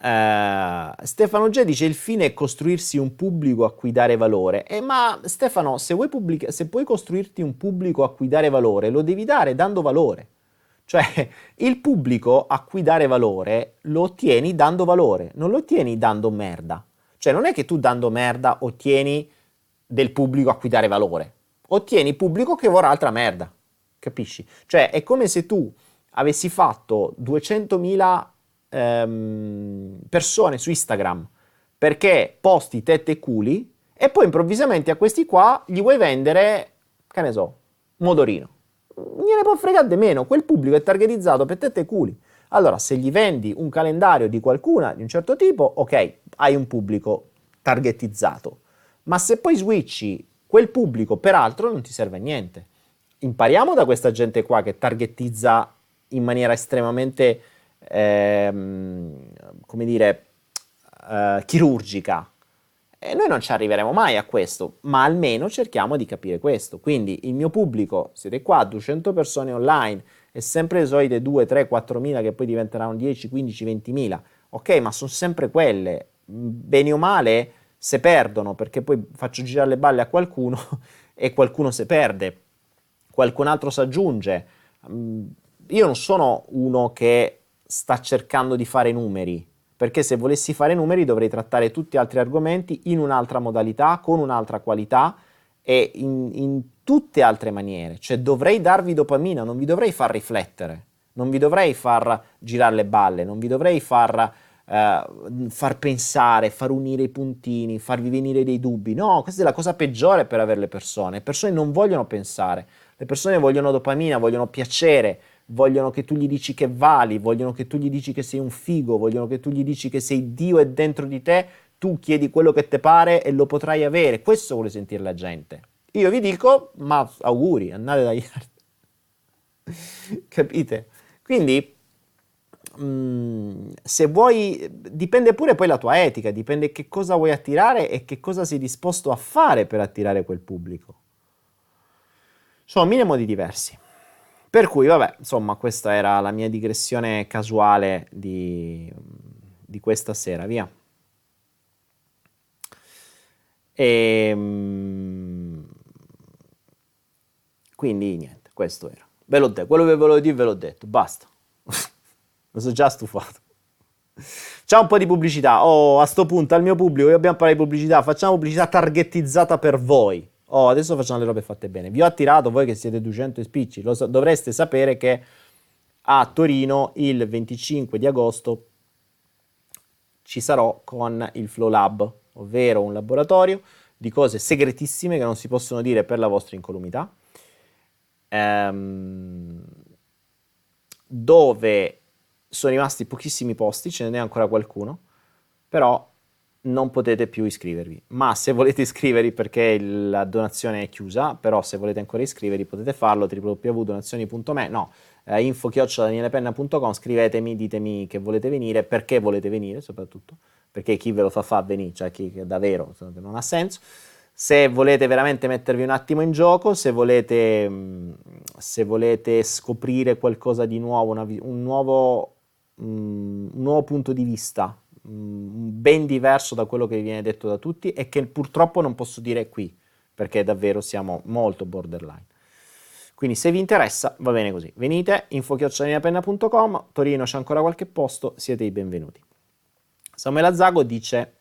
Uh, Stefano G dice il fine è costruirsi un pubblico a cui dare valore. Eh, ma Stefano, se, pubblica- se puoi costruirti un pubblico a cui dare valore, lo devi dare dando valore. Cioè, il pubblico a cui dare valore lo ottieni dando valore, non lo ottieni dando merda. Cioè, non è che tu dando merda ottieni del pubblico a cui dare valore. Ottieni pubblico che vorrà altra merda. Capisci? Cioè, è come se tu avessi fatto 200.000 ehm, persone su Instagram perché posti tette e culi e poi improvvisamente a questi qua gli vuoi vendere, che ne so, modorino. Gliene può fregare di meno, quel pubblico è targetizzato per tette e culi. Allora, se gli vendi un calendario di qualcuna di un certo tipo, ok, hai un pubblico targetizzato. Ma se poi switchi quel pubblico per altro non ti serve a niente. Impariamo da questa gente qua che targetizza in maniera estremamente, ehm, come dire, eh, chirurgica. E noi non ci arriveremo mai a questo, ma almeno cerchiamo di capire questo. Quindi il mio pubblico, siete qua, 200 persone online, è sempre le solite 2, 3, 4 mila che poi diventeranno 10, 15, 20 mila. Ok, ma sono sempre quelle. Bene o male, se perdono, perché poi faccio girare le balle a qualcuno e qualcuno se perde, qualcun altro si aggiunge io non sono uno che sta cercando di fare numeri, perché se volessi fare numeri dovrei trattare tutti altri argomenti in un'altra modalità, con un'altra qualità e in, in tutte altre maniere. Cioè dovrei darvi dopamina, non vi dovrei far riflettere, non vi dovrei far girare le balle, non vi dovrei far, uh, far pensare, far unire i puntini, farvi venire dei dubbi. No, questa è la cosa peggiore per avere le persone. Le persone non vogliono pensare, le persone vogliono dopamina, vogliono piacere, vogliono che tu gli dici che vali, vogliono che tu gli dici che sei un figo, vogliono che tu gli dici che sei Dio è dentro di te, tu chiedi quello che ti pare e lo potrai avere. Questo vuole sentire la gente. Io vi dico, ma auguri, andate dagli altri. Capite? Quindi, mh, mm, se vuoi, dipende pure poi la tua etica, dipende che cosa vuoi attirare e che cosa sei disposto a fare per attirare quel pubblico. Sono mille modi diversi. Per cui, vabbè, insomma, questa era la mia digressione casuale di, di questa sera, via. E, ehm, quindi, niente, questo era. Ve l'ho detto, quello che volevo dire ve l'ho detto, basta. Mi sono già stufato. C'è un po' di pubblicità. Oh, a sto punto, al mio pubblico, io abbiamo parlato di pubblicità, facciamo pubblicità targetizzata per voi. Oh, adesso facciamo le robe fatte bene. Vi ho attirato voi che siete 200 spicci, lo so, dovreste sapere che a Torino il 25 di agosto ci sarò con il Flow Lab, ovvero un laboratorio di cose segretissime che non si possono dire per la vostra incolumità, ehm, dove sono rimasti pochissimi posti, ce n'è ancora qualcuno, però non potete più iscrivervi. Ma se volete iscrivervi perché la donazione è chiusa, però se volete ancora iscrivervi potete farlo www.donazioni.me, no, eh, info-danielepenna.com, scrivetemi, ditemi che volete venire, perché volete venire soprattutto, perché chi ve lo fa fa venire, cioè chi davvero non ha senso. Se volete veramente mettervi un attimo in gioco, se volete, mm, se volete scoprire qualcosa di nuovo, una, un, nuovo, um, un nuovo punto di vista Mm, ben diverso da quello che vi viene detto da tutti e che purtroppo non posso dire qui, perché davvero siamo molto borderline. Quindi se vi interessa va bene così. Venite, info-penna.com, Torino c'è ancora qualche posto, siete i benvenuti. Samuele Azzago dice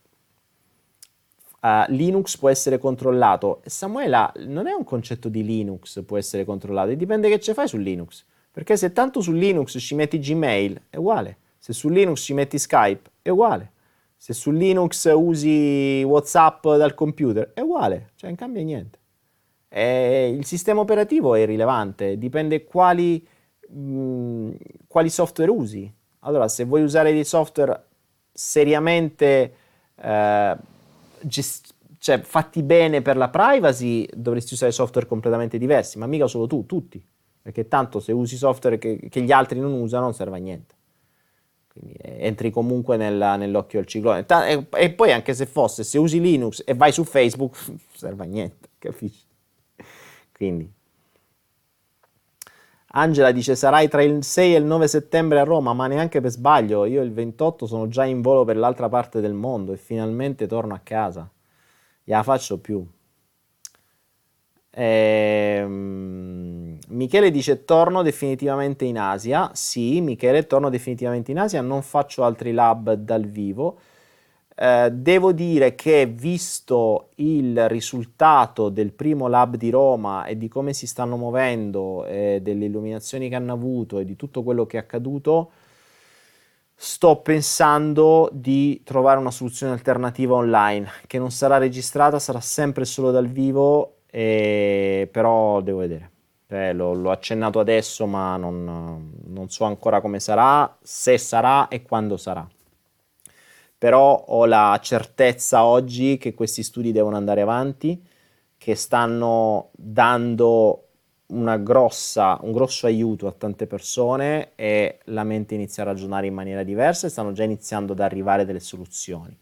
uh, Linux può essere controllato. Samuela, non è un concetto di Linux può essere controllato, dipende che ci fai su Linux. Perché se tanto su Linux ci metti Gmail, è uguale. Se su Linux ci metti Skype, è uguale. Se su Linux usi WhatsApp dal computer, è uguale, cioè non cambia niente. E il sistema operativo è irrilevante, dipende quali, mh, mm, quali software usi. Allora, se vuoi usare dei software seriamente eh, gest- cioè, fatti bene per la privacy, dovresti usare software completamente diversi, ma mica solo tu, tutti. Perché tanto se usi software che, che gli altri non usano non serve a niente quindi eh, entri comunque nella, nell'occhio del ciclone. E, e, poi anche se fosse, se usi Linux e vai su Facebook, non serve a niente, capisci? Quindi. Angela dice sarai tra il 6 e il 9 settembre a Roma, ma neanche per sbaglio, io il 28 sono già in volo per l'altra parte del mondo e finalmente torno a casa. La faccio più. Ehm, Michele dice torno definitivamente in Asia. Sì, Michele, torno definitivamente in Asia. Non faccio altri lab dal vivo. Eh, devo dire che visto il risultato del primo lab di Roma e di come si stanno muovendo, e delle illuminazioni che hanno avuto e di tutto quello che è accaduto, sto pensando di trovare una soluzione alternativa online che non sarà registrata, sarà sempre solo dal vivo e, però devo vedere. Eh, l'ho, l'ho, accennato adesso, ma non, non, so ancora come sarà, se sarà e quando sarà. Però ho la certezza oggi che questi studi devono andare avanti, che stanno dando grossa, un grosso aiuto a tante persone e la mente inizia a ragionare in maniera diversa e stanno già iniziando ad arrivare delle soluzioni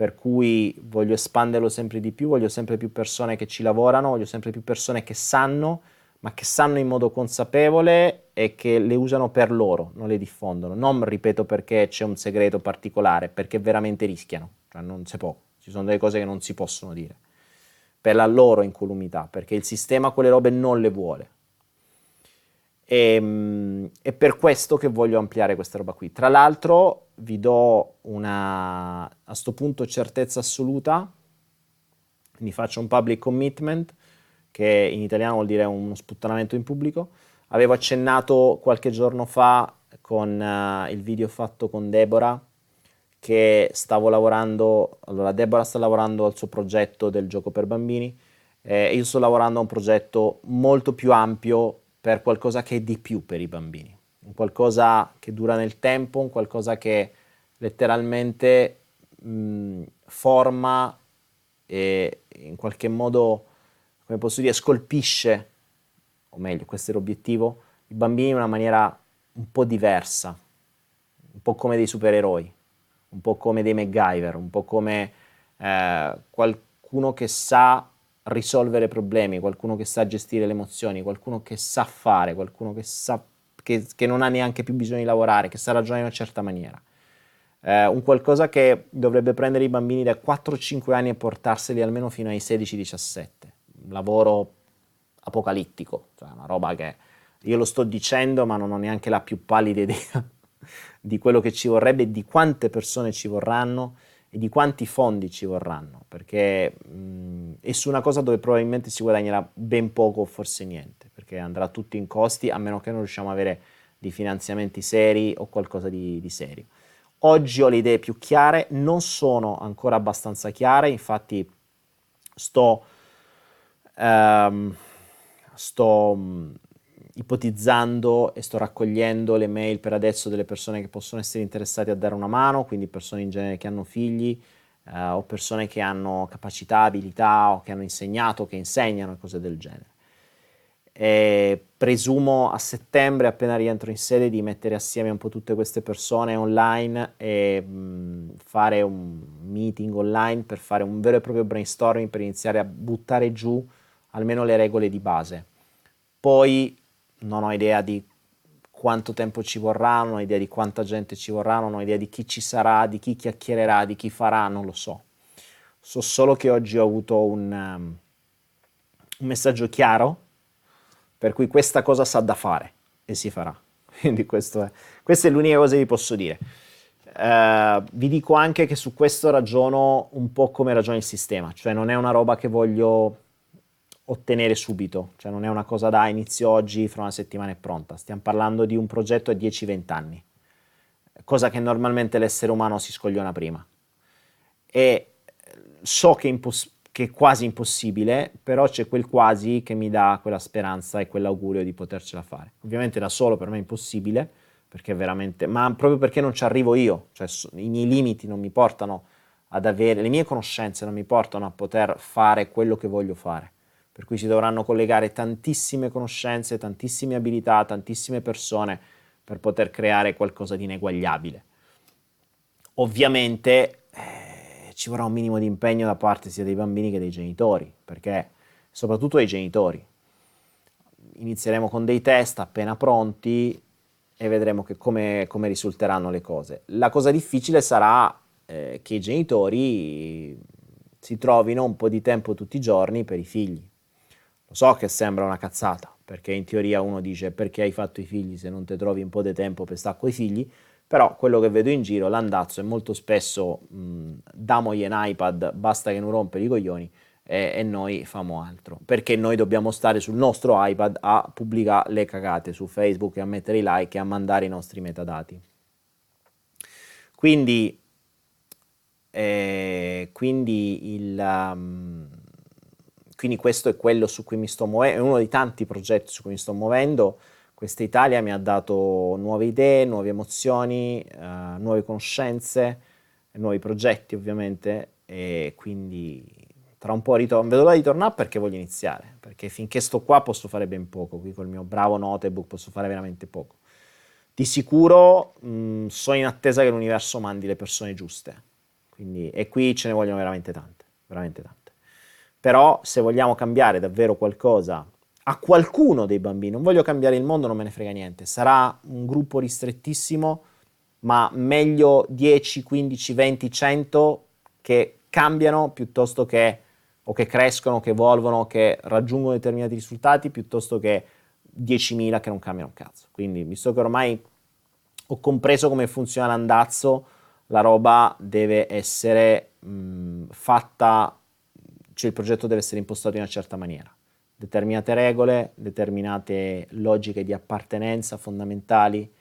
per cui voglio espanderlo sempre di più, voglio sempre più persone che ci lavorano, voglio sempre più persone che sanno, ma che sanno in modo consapevole e che le usano per loro, non le diffondono. Non, ripeto, perché c'è un segreto particolare, perché veramente rischiano, cioè non si può, ci sono delle cose che non si possono dire, per la loro incolumità, perché il sistema quelle robe non le vuole. E, ehm, è per questo che voglio ampliare questa roba qui. Tra l'altro vi do una, a questo punto, certezza assoluta, quindi faccio un public commitment, che in italiano vuol dire uno sputtanamento in pubblico. Avevo accennato qualche giorno fa con uh, il video fatto con Deborah che stavo lavorando, allora Deborah sta lavorando al suo progetto del gioco per bambini, eh, io sto lavorando a un progetto molto più ampio per qualcosa che è di più per i bambini, un qualcosa che dura nel tempo, un qualcosa che letteralmente mh, forma e in qualche modo, come posso dire, scolpisce, o meglio, questo è l'obiettivo, i bambini in una maniera un po' diversa, un po' come dei supereroi, un po' come dei MacGyver, un po' come eh, qualcuno che sa risolvere problemi, qualcuno che sa gestire le emozioni, qualcuno che sa fare, qualcuno che, sa, che, che non ha neanche più bisogno di lavorare, che sa ragionare in una certa maniera. Eh, un qualcosa che dovrebbe prendere i bambini da 4-5 anni e portarseli almeno fino ai 16-17. Un lavoro apocalittico, cioè una roba che io lo sto dicendo ma non ho neanche la più pallida idea di quello che ci vorrebbe di quante persone ci vorranno e di quanti fondi ci vorranno, perché mh, è su una cosa dove probabilmente si guadagnerà ben poco o forse niente, perché andrà tutto in costi a meno che non riusciamo ad avere di finanziamenti seri o qualcosa di, di serio. Oggi ho le idee più chiare, non sono ancora abbastanza chiare, infatti sto, um, sto um, ipotizzando e sto raccogliendo le mail per adesso delle persone che possono essere interessate a dare una mano, quindi persone in genere che hanno figli eh, o persone che hanno capacità, abilità o che hanno insegnato, che insegnano e cose del genere. E presumo a settembre, appena rientro in sede, di mettere assieme un po' tutte queste persone online e mh, fare un meeting online per fare un vero e proprio brainstorming per iniziare a buttare giù almeno le regole di base. Poi non ho idea di quanto tempo ci vorrà, non ho idea di quanta gente ci vorrà, non ho idea di chi ci sarà, di chi chiacchiererà, di chi farà, non lo so. So solo che oggi ho avuto un, um, un messaggio chiaro per cui questa cosa sa da fare e si farà. Quindi è, questa è l'unica cosa che vi posso dire. Uh, vi dico anche che su questo ragiono un po' come ragiona il sistema, cioè non è una roba che voglio ottenere subito, cioè non è una cosa da inizio oggi, fra una settimana è pronta, stiamo parlando di un progetto a 10-20 anni, cosa che normalmente l'essere umano si scogliona prima. E so che è, imposs- che è quasi impossibile, però c'è quel quasi che mi dà quella speranza e quell'augurio di potercela fare. Ovviamente da solo per me è impossibile, perché veramente, ma proprio perché non ci arrivo io, cioè i miei limiti non mi portano ad avere, le mie conoscenze non mi portano a poter fare quello che voglio fare per cui si dovranno collegare tantissime conoscenze, tantissime abilità, tantissime persone per poter creare qualcosa di ineguagliabile. Ovviamente eh, ci vorrà un minimo di impegno da parte sia dei bambini che dei genitori, perché soprattutto dei genitori. Inizieremo con dei test appena pronti e vedremo come, come, risulteranno le cose. La cosa difficile sarà eh, che i genitori si trovino un po' di tempo tutti i giorni per i figli. Lo so che sembra una cazzata, perché in teoria uno dice perché hai fatto i figli se non ti trovi un po' di tempo per stare con i figli, però quello che vedo in giro, l'andazzo è molto spesso mh, damogli un iPad, basta che non rompe i coglioni e, e, noi famo altro, perché noi dobbiamo stare sul nostro iPad a pubblicare le cagate su Facebook a mettere i like e a mandare i nostri metadati. Quindi, eh, quindi il... Um, quindi questo è quello su cui mi sto muovendo, è uno dei tanti progetti su cui mi sto muovendo. Questa Italia mi ha dato nuove idee, nuove emozioni, uh, nuove conoscenze, nuovi progetti ovviamente e quindi tra un po' ritorno, vedo l'ora di tornare perché voglio iniziare, perché finché sto qua posso fare ben poco, qui col mio bravo notebook posso fare veramente poco. Di sicuro mh, sono in attesa che l'universo mandi le persone giuste, quindi, e qui ce ne vogliono veramente tante, veramente tante. Però se vogliamo cambiare davvero qualcosa a qualcuno dei bambini, non voglio cambiare il mondo, non me ne frega niente, sarà un gruppo ristrettissimo, ma meglio 10, 15, 20, 100 che cambiano piuttosto che o che crescono, che evolvono, che raggiungono determinati risultati, piuttosto che 10.000 che non cambiano un cazzo. Quindi, visto che ormai ho compreso come funziona l'andazzo, la roba deve essere mh, fatta cioè il progetto deve essere impostato in una certa maniera. Determinate regole, determinate logiche di appartenenza fondamentali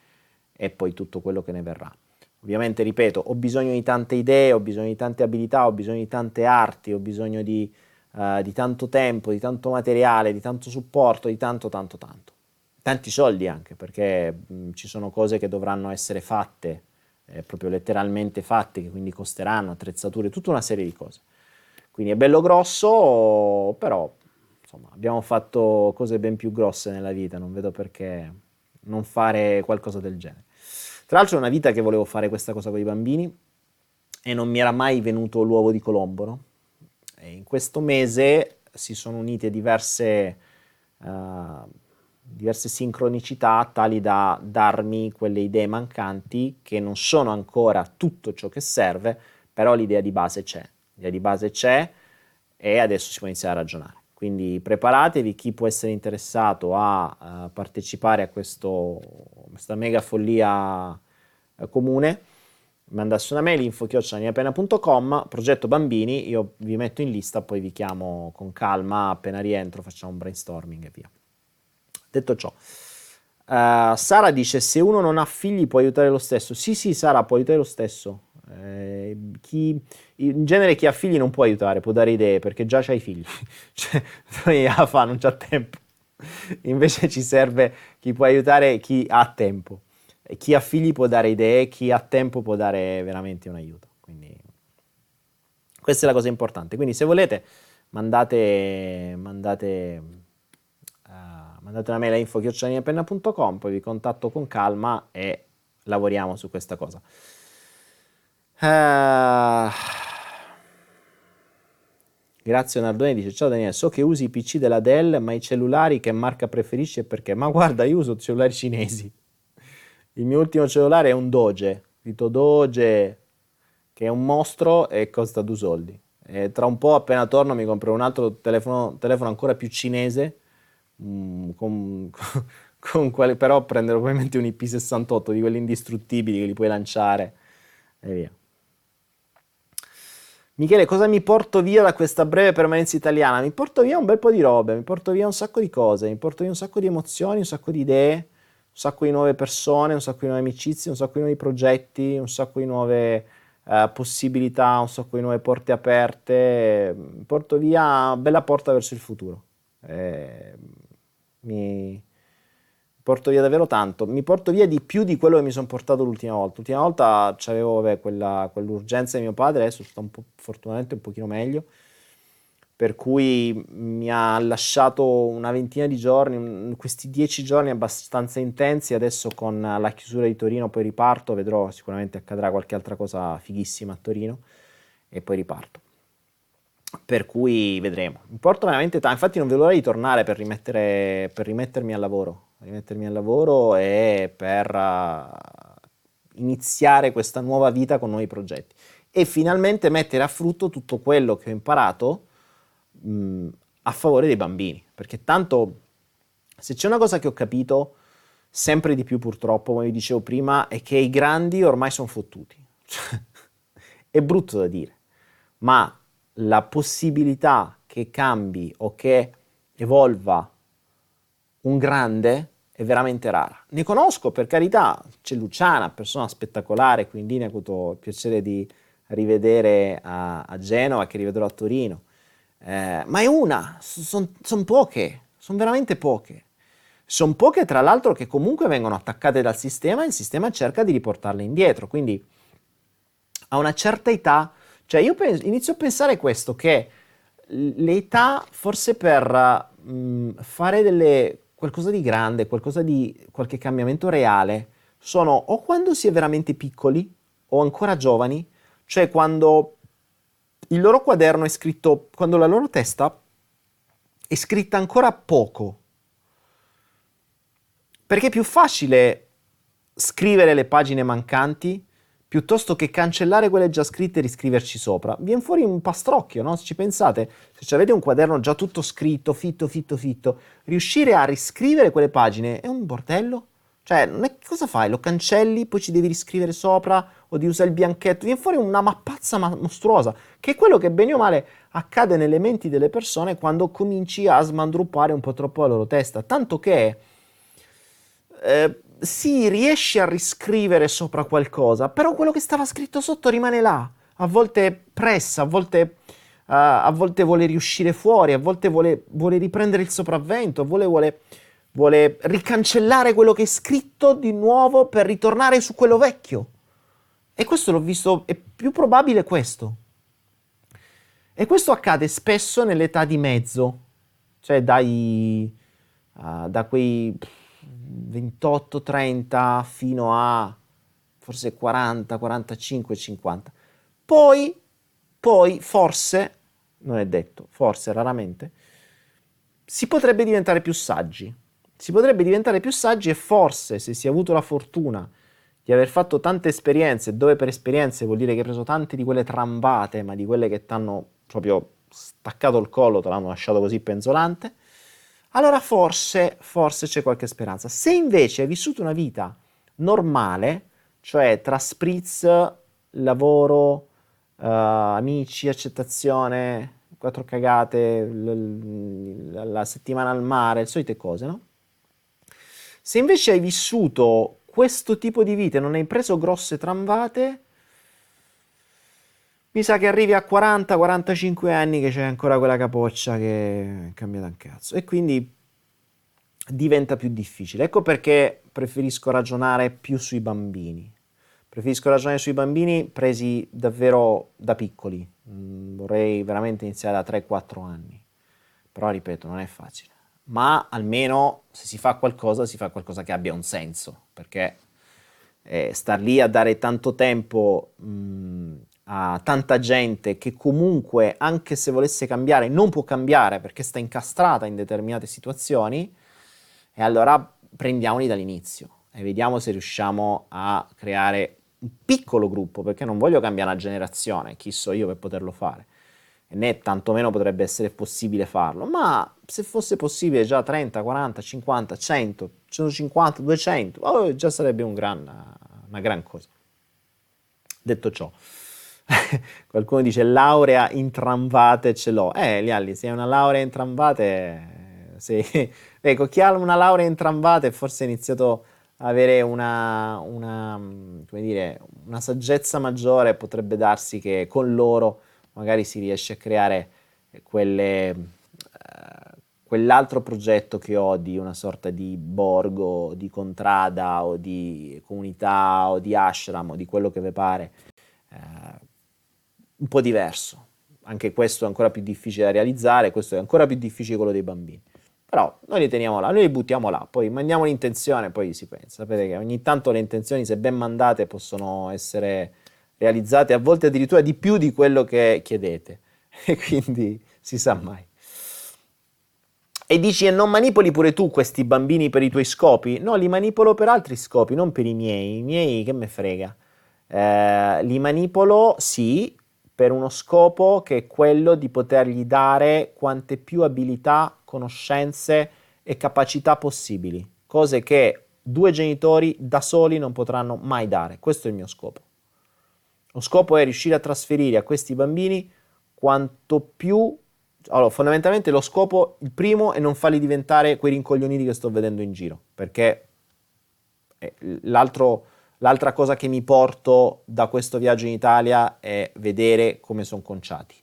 e poi tutto quello che ne verrà. Ovviamente, ripeto, ho bisogno di tante idee, ho bisogno di tante abilità, ho bisogno di tante arti, ho bisogno di, uh, di tanto tempo, di tanto materiale, di tanto supporto, di tanto, tanto, tanto. Tanti soldi anche, perché mh, ci sono cose che dovranno essere fatte, eh, proprio letteralmente fatte, che quindi costeranno, attrezzature, tutta una serie di cose. Quindi è bello grosso, però insomma, abbiamo fatto cose ben più grosse nella vita, non vedo perché non fare qualcosa del genere. Tra l'altro è una vita che volevo fare questa cosa con i bambini e non mi era mai venuto l'uovo di Colombo, no? In questo mese si sono unite diverse, uh, diverse sincronicità tali da darmi quelle idee mancanti che non sono ancora tutto ciò che serve, però l'idea di base c'è l'idea di base c'è e adesso si può iniziare a ragionare. Quindi preparatevi, chi può essere interessato a, a partecipare a questo, questa mega follia eh, comune, mandasse una mail info-appena.com, progetto bambini, io vi metto in lista, poi vi chiamo con calma, appena rientro facciamo un brainstorming e via. Detto ciò, uh, Sara dice se uno non ha figli può aiutare lo stesso. Sì, sì, Sara può aiutare lo stesso. Eh, chi, in genere chi ha figli non può aiutare, può dare idee perché già c'hai figli, cioè a fa, non c'ha tempo. Invece ci serve chi può aiutare chi ha tempo. E chi ha figli può dare idee, chi ha tempo può dare veramente un aiuto. Quindi questa è la cosa importante. Quindi se volete mandate, mandate, uh, mandate una mail a info.chioccioliniapenna.com, poi vi contatto con calma e lavoriamo su questa cosa. Uh, Grazie Nardone dice ciao Daniele, so che usi i PC della Dell, ma i cellulari che marca preferisci perché? Ma guarda, io uso cellulari cinesi. Il mio ultimo cellulare è un Doge, scritto Doge, che è un mostro e costa due soldi. E tra un po' appena torno mi compro un altro telefono, telefono ancora più cinese, mm, con, con quale, però prenderò probabilmente un IP68 di quelli indistruttibili che li puoi lanciare e via. Michele, cosa mi porto via da questa breve permanenza italiana? Mi porto via un bel po' di robe, mi porto via un sacco di cose, mi porto via un sacco di emozioni, un sacco di idee, un sacco di nuove persone, un sacco di nuove amicizie, un sacco di nuovi progetti, un sacco di nuove uh, possibilità, un sacco di nuove porte aperte. Mi porto via una bella porta verso il futuro. Eh, mi, porto via davvero tanto, mi porto via di più di quello che mi sono portato l'ultima volta. L'ultima volta avevo quell'urgenza di mio padre, adesso sto un po', fortunatamente un pochino meglio, per cui mi ha lasciato una ventina di giorni, questi dieci giorni abbastanza intensi, adesso con la chiusura di Torino poi riparto, vedrò, sicuramente accadrà qualche altra cosa fighissima a Torino e poi riparto. Per cui vedremo. Mi porto veramente tanto, infatti non vedo l'ora di tornare per, per rimettermi al lavoro rimettermi al lavoro e per uh, iniziare questa nuova vita con nuovi progetti. E finalmente mettere a frutto tutto quello che ho imparato mh, a favore dei bambini, perché tanto se c'è una cosa che ho capito sempre di più purtroppo, come vi dicevo prima, è che i grandi ormai sono fottuti. è brutto da dire, ma la possibilità che cambi o che evolva un grande è veramente rara. Ne conosco, per carità, c'è Luciana, persona spettacolare, quindi ne ho avuto il piacere di rivedere a, a Genova, che rivedrò a Torino. Eh, ma è una, sono son poche, sono veramente poche. Sono poche, tra l'altro, che comunque vengono attaccate dal sistema e il sistema cerca di riportarle indietro. Quindi a una certa età, cioè io penso, inizio a pensare questo, che l'età forse per mh, fare delle qualcosa di grande, qualcosa di qualche cambiamento reale, sono o quando si è veramente piccoli o ancora giovani, cioè quando il loro quaderno è scritto, quando la loro testa è scritta ancora poco. Perché è più facile scrivere le pagine mancanti piuttosto che cancellare quelle già scritte e riscriverci sopra. Viene fuori un pastrocchio, no? Se ci pensate, se avete un quaderno già tutto scritto, fitto, fitto, fitto, riuscire a riscrivere quelle pagine è un bordello. Cioè, è, cosa fai? Lo cancelli, poi ci devi riscrivere sopra, o di usare il bianchetto, viene fuori una mappazza mostruosa, che è quello che bene o male accade nelle menti delle persone quando cominci a smandruppare un po' troppo la loro testa. Tanto che... Eh, sì, riesci a riscrivere sopra qualcosa, però quello che stava scritto sotto rimane là. A volte pressa, a volte, uh, a volte vuole riuscire fuori, a volte vuole, vuole riprendere il sopravvento, a volte vuole, vuole ricancellare quello che è scritto di nuovo per ritornare su quello vecchio. E questo l'ho visto, è più probabile questo. E questo accade spesso nell'età di mezzo, cioè dai, uh, da quei 28-30 fino a forse 40, 45, 50. Poi, poi forse, non è detto, forse raramente, si potrebbe diventare più saggi. Si potrebbe diventare più saggi e forse se si è avuto la fortuna di aver fatto tante esperienze, dove per esperienze vuol dire che hai preso tante di quelle trambate, ma di quelle che ti hanno proprio staccato il collo, te l'hanno lasciato così penzolante, allora forse, forse c'è qualche speranza. Se invece hai vissuto una vita normale, cioè tra spritz, lavoro, uh, amici, accettazione, quattro cagate, l- l- la settimana al mare, le solite cose, no? Se invece hai vissuto questo tipo di vita e non hai preso grosse tramvate, mi sa che arrivi a 40-45 anni che c'è ancora quella capoccia che è cambiata un cazzo. E quindi diventa più difficile. Ecco perché preferisco ragionare più sui bambini. Preferisco ragionare sui bambini presi davvero da piccoli. Mm, vorrei veramente iniziare da 3-4 anni. Però ripeto, non è facile. Ma almeno se si fa qualcosa, si fa qualcosa che abbia un senso. Perché eh, star lì a dare tanto tempo mm, a tanta gente che comunque, anche se volesse cambiare, non può cambiare perché sta incastrata in determinate situazioni, e allora prendiamoli dall'inizio e vediamo se riusciamo a creare un piccolo gruppo, perché non voglio cambiare una generazione, chi so io per poterlo fare, né tantomeno potrebbe essere possibile farlo, ma se fosse possibile già 30, 40, 50, 100, 150, 200, oh, già sarebbe un gran, una gran cosa. Detto ciò, qualcuno dice laurea in tramvate ce l'ho. Eh, Lialli, se hai una laurea in tramvate, sì. ecco, chi ha una laurea in tramvate forse ha iniziato ad avere una, una, dire, una saggezza maggiore, potrebbe darsi che con loro magari si riesce a creare quelle, uh, quell'altro progetto che ho di una sorta di borgo, di contrada o di comunità o di ashram o di quello che vi pare. Uh, un po' diverso. Anche questo è ancora più difficile da realizzare, questo è ancora più difficile quello dei bambini. Però noi li teniamo là, noi li buttiamo là, poi mandiamo l'intenzione, poi si pensa. Sapete che ogni tanto le intenzioni, se ben mandate, possono essere realizzate, a volte addirittura di più di quello che chiedete. E quindi si sa mai. E dici, e non manipoli pure tu questi bambini per i tuoi scopi? No, li manipolo per altri scopi, non per i miei. I miei che me frega. Eh, li manipolo, sì, per uno scopo che è quello di potergli dare quante più abilità, conoscenze e capacità possibili, cose che due genitori da soli non potranno mai dare. Questo è il mio scopo. Lo scopo è riuscire a trasferire a questi bambini quanto più... Allora, fondamentalmente lo scopo, il primo, è non farli diventare quei rincoglioniti che sto vedendo in giro, perché l'altro L'altra cosa che mi porto da questo viaggio in Italia è vedere come sono conciati.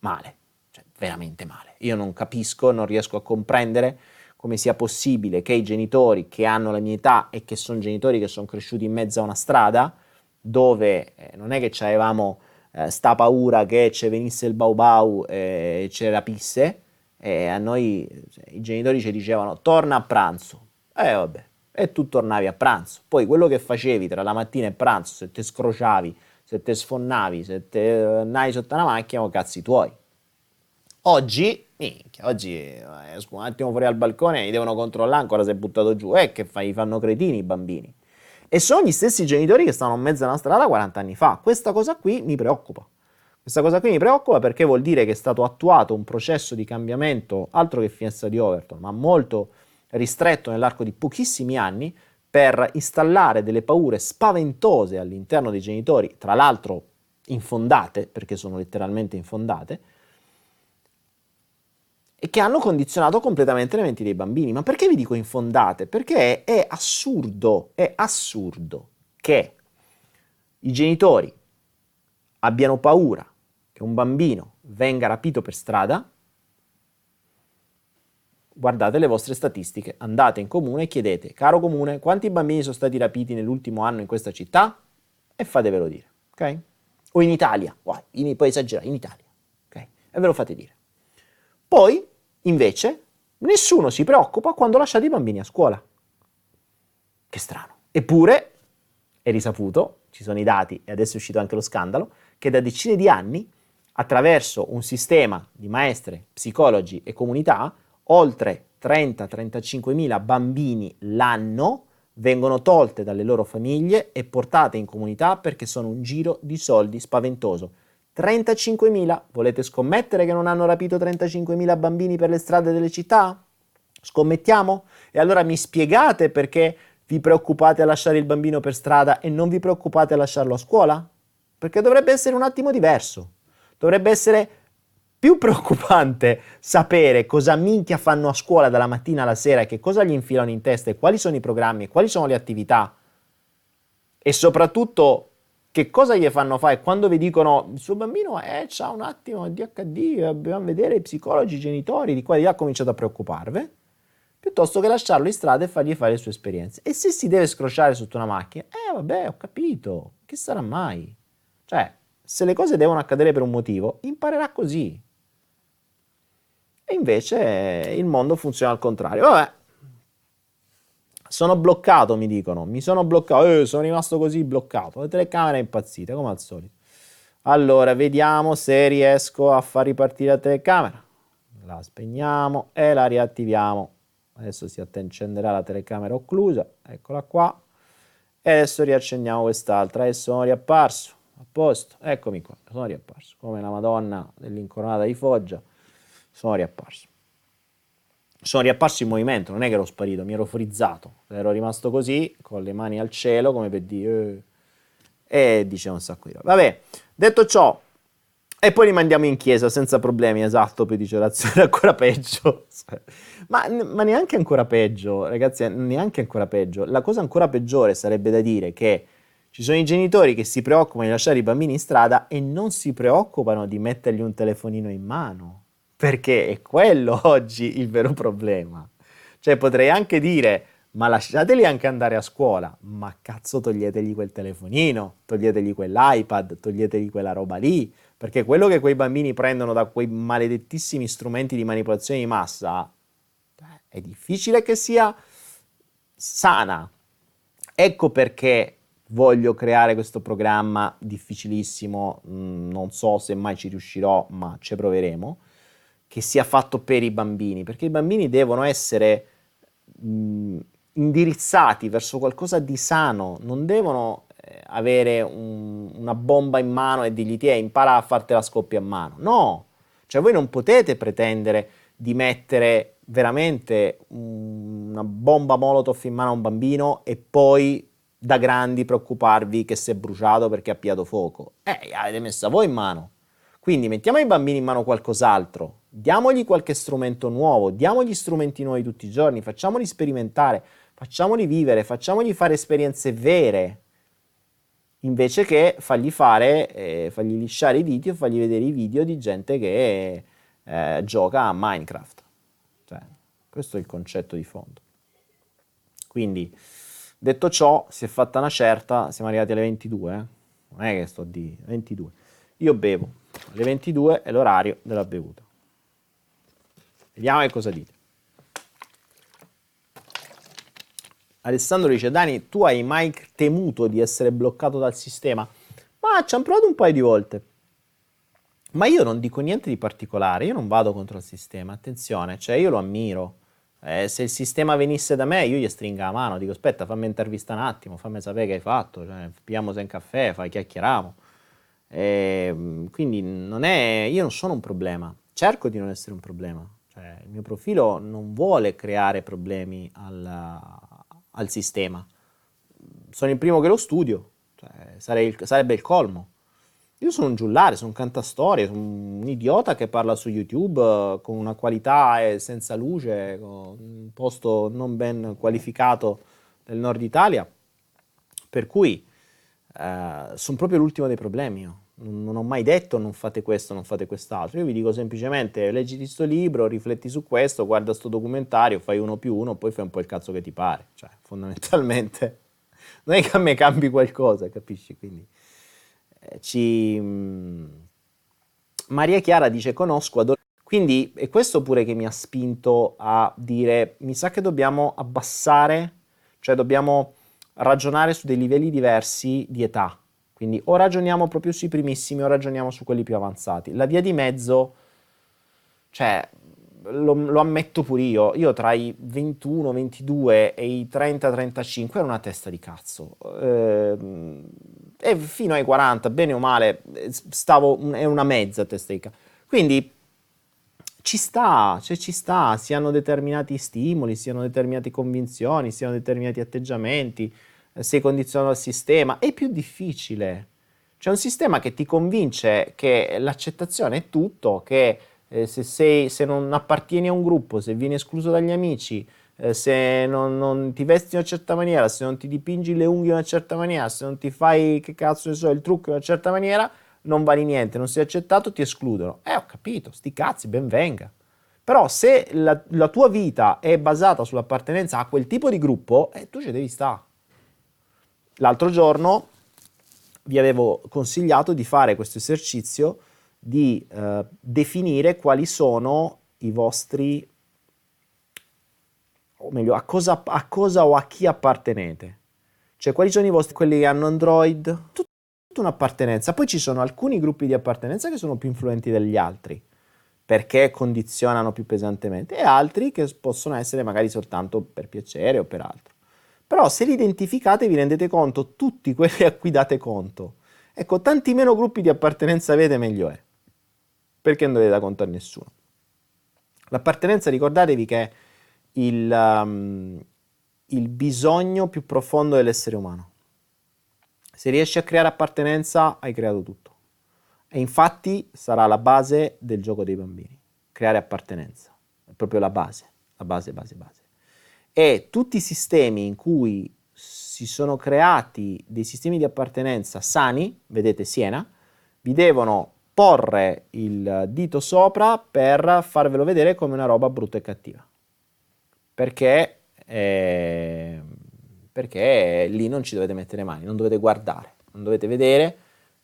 Male, cioè veramente male. Io non capisco, non riesco a comprendere come sia possibile che i genitori che hanno la mia età e che sono genitori che sono cresciuti in mezzo a una strada dove eh, non è che avevamo eh, sta paura che ci venisse il bau bau e ci rapisse, e a noi cioè, i genitori ci dicevano torna a pranzo. E eh, vabbè, e tu tornavi a pranzo. Poi quello che facevi tra la mattina e pranzo, se te scrociavi, se te sfonnavi, se te andai sotto una macchina, o cazzi tuoi. Oggi, minchia, oggi eh, esco un attimo fuori al balcone e devono controllare ancora se è buttato giù. Eh, che fai? Fanno cretini i bambini. E sono gli stessi genitori che stavano in mezzo alla strada 40 anni fa. Questa cosa qui mi preoccupa. Questa cosa qui mi preoccupa perché vuol dire che è stato attuato un processo di cambiamento, altro che finestra di Overton, ma molto ristretto nell'arco di pochissimi anni per installare delle paure spaventose all'interno dei genitori, tra l'altro infondate, perché sono letteralmente infondate, e che hanno condizionato completamente le menti dei bambini. Ma perché vi dico infondate? Perché è assurdo, è assurdo che i genitori abbiano paura che un bambino venga rapito per strada guardate le vostre statistiche, andate in comune e chiedete, caro comune, quanti bambini sono stati rapiti nell'ultimo anno in questa città? E fatevelo dire, ok? O in Italia, wow, in, poi esagerare, in Italia, ok? E ve lo fate dire. Poi, invece, nessuno si preoccupa quando lasciate i bambini a scuola. Che strano. Eppure, è risaputo, ci sono i dati e adesso è uscito anche lo scandalo, che da decine di anni, attraverso un sistema di maestre, psicologi e comunità, oltre 30-35 mila bambini l'anno vengono tolte dalle loro famiglie e portate in comunità perché sono un giro di soldi spaventoso. 35.000, volete scommettere che non hanno rapito 35.000 bambini per le strade delle città? Scommettiamo? E allora mi spiegate perché vi preoccupate a lasciare il bambino per strada e non vi preoccupate a lasciarlo a scuola? perché dovrebbe essere un attimo diverso. Dovrebbe essere più preoccupante sapere cosa minchia fanno a scuola dalla mattina alla sera, che cosa gli infilano in testa e quali sono i programmi, quali sono le attività e soprattutto che cosa gli fanno fare quando vi dicono il suo bambino eh, ha un attimo di HD, dobbiamo vedere i psicologi, i genitori, di qua e di là cominciate a preoccuparvi, piuttosto che lasciarlo in strada e fargli fare le sue esperienze. E se si deve scrociare sotto una macchina, eh vabbè, ho capito, che sarà mai? Cioè, se le cose devono accadere per un motivo, imparerà così. E invece il mondo funziona al contrario. Vabbè, sono bloccato, mi dicono. Mi sono bloccato. Eh, sono rimasto così bloccato. La telecamera è impazzita, come al solito. Allora, vediamo se riesco a far ripartire la telecamera. La spegniamo e la riattiviamo. Adesso si accenderà la telecamera occlusa. Eccola qua. E adesso riaccendiamo quest'altra. E sono riapparso. A posto. Eccomi qua. Sono riapparso. Come la Madonna dell'incoronata di Foggia sono riapparso. Sono riapparso in movimento, non è che ero sparito, mi ero frizzato. Ero rimasto così, con le mani al cielo, come per dire... Eh, e dicevo un sacco di roba. Vabbè, detto ciò, e poi li mandiamo in chiesa senza problemi, esatto, poi dice l'azione ancora peggio. ma, ma, neanche ancora peggio, ragazzi, neanche ancora peggio. La cosa ancora peggiore sarebbe da dire che ci sono i genitori che si preoccupano di lasciare i bambini in strada e non si preoccupano di mettergli un telefonino in mano perché è quello oggi il vero problema. Cioè potrei anche dire, ma lasciateli anche andare a scuola, ma cazzo toglietegli quel telefonino, toglietegli quell'iPad, toglietegli quella roba lì, perché quello che quei bambini prendono da quei maledettissimi strumenti di manipolazione di massa è difficile che sia sana. Ecco perché voglio creare questo programma difficilissimo, mm, non so se mai ci riuscirò, ma ci proveremo che sia fatto per i bambini, perché i bambini devono essere mh, indirizzati verso qualcosa di sano, non devono eh, avere un, una bomba in mano e dirgli ti impara a farti la scoppia a mano. No, cioè voi non potete pretendere di mettere veramente una bomba molotov in mano a un bambino e poi da grandi preoccuparvi che si è bruciato perché ha piato fuoco. Eh, avete messa voi in mano. Quindi mettiamo ai bambini in mano qualcos'altro, diamogli qualche strumento nuovo, diamogli strumenti nuovi tutti i giorni, facciamoli sperimentare, facciamoli vivere, facciamogli fare esperienze vere, invece che fargli fare, eh, fargli lisciare i video, fargli vedere i video di gente che eh, gioca a Minecraft. Cioè, questo è il concetto di fondo. Quindi, detto ciò, si è fatta una certa, siamo arrivati alle 22, eh? non è che sto di 22. Io bevo, alle 22 è l'orario della bevuta. Vediamo che cosa dite. Alessandro dice, Dani, tu hai mai temuto di essere bloccato dal sistema? Ma ci hanno provato un paio di volte. Ma io non dico niente di particolare, io non vado contro il sistema, attenzione, cioè io lo ammiro. Eh, se il sistema venisse da me, io gli stringo la mano, dico aspetta, fammi intervista un attimo, fammi sapere che hai fatto, cioè, pigliamo un caffè, fai chiacchieriamo. Eh, quindi non è, io non sono un problema, cerco di non essere un problema, cioè, il mio profilo non vuole creare problemi al, al sistema. Sono il primo che lo studio, cioè, il, sarebbe il colmo. Io sono un giullare, sono un cantastorie, sono un idiota che parla su YouTube uh, con una qualità senza luce, con un posto non ben qualificato del nord Italia. Per cui uh, sono proprio l'ultimo dei problemi. Io non ho mai detto non fate questo, non fate quest'altro. Io vi dico semplicemente leggi questo libro, rifletti su questo, guarda questo documentario, fai uno più uno, poi fai un po' il cazzo che ti pare. Cioè, fondamentalmente, non è che a me cambi qualcosa, capisci? Quindi, eh, ci... Mm, Maria Chiara dice conosco, adoro... Quindi è questo pure che mi ha spinto a dire mi sa che dobbiamo abbassare, cioè dobbiamo ragionare su dei livelli diversi di età quindi o ragioniamo proprio sui primissimi o ragioniamo su quelli più avanzati. La via di mezzo, cioè, lo, lo ammetto pure io, io tra i 21, 22 e i 30, 35 ero una testa di cazzo. Eh, e fino ai 40, bene o male, stavo, è una mezza testa di cazzo. Quindi ci sta, cioè ci sta, si hanno determinati stimoli, si hanno determinate convinzioni, si hanno determinati atteggiamenti sei condizionato dal sistema, è più difficile. C'è un sistema che ti convince che l'accettazione è tutto, che eh, se, sei, se, non appartieni a un gruppo, se vieni escluso dagli amici, eh, se non, non, ti vesti in una certa maniera, se non ti dipingi le unghie in una certa maniera, se non ti fai, che cazzo ne so, il trucco in una certa maniera, non vali niente, non sei accettato, ti escludono. Eh, ho capito, sti cazzi, ben venga. Però se la, la tua vita è basata sull'appartenenza a quel tipo di gruppo, eh, tu ci devi stare. L'altro giorno vi avevo consigliato di fare questo esercizio di eh, definire quali sono i vostri, o meglio, a cosa, a cosa o a chi appartenete. Cioè, quali sono i vostri, quelli che hanno Android, tutta un'appartenenza. Poi ci sono alcuni gruppi di appartenenza che sono più influenti degli altri perché condizionano più pesantemente, e altri che possono essere magari soltanto per piacere o per altro. Però se li identificate vi rendete conto, tutti quelli a cui date conto, ecco, tanti meno gruppi di appartenenza avete, meglio è, perché non dovete dare conto a nessuno. L'appartenenza, ricordatevi che è il, um, il bisogno più profondo dell'essere umano. Se riesci a creare appartenenza, hai creato tutto. E infatti sarà la base del gioco dei bambini, creare appartenenza, è proprio la base, la base, base, base. E tutti i sistemi in cui si sono creati dei sistemi di appartenenza sani, vedete Siena, vi devono porre il dito sopra per farvelo vedere come una roba brutta e cattiva. Perché, eh, perché lì non ci dovete mettere mani, non dovete guardare, non dovete vedere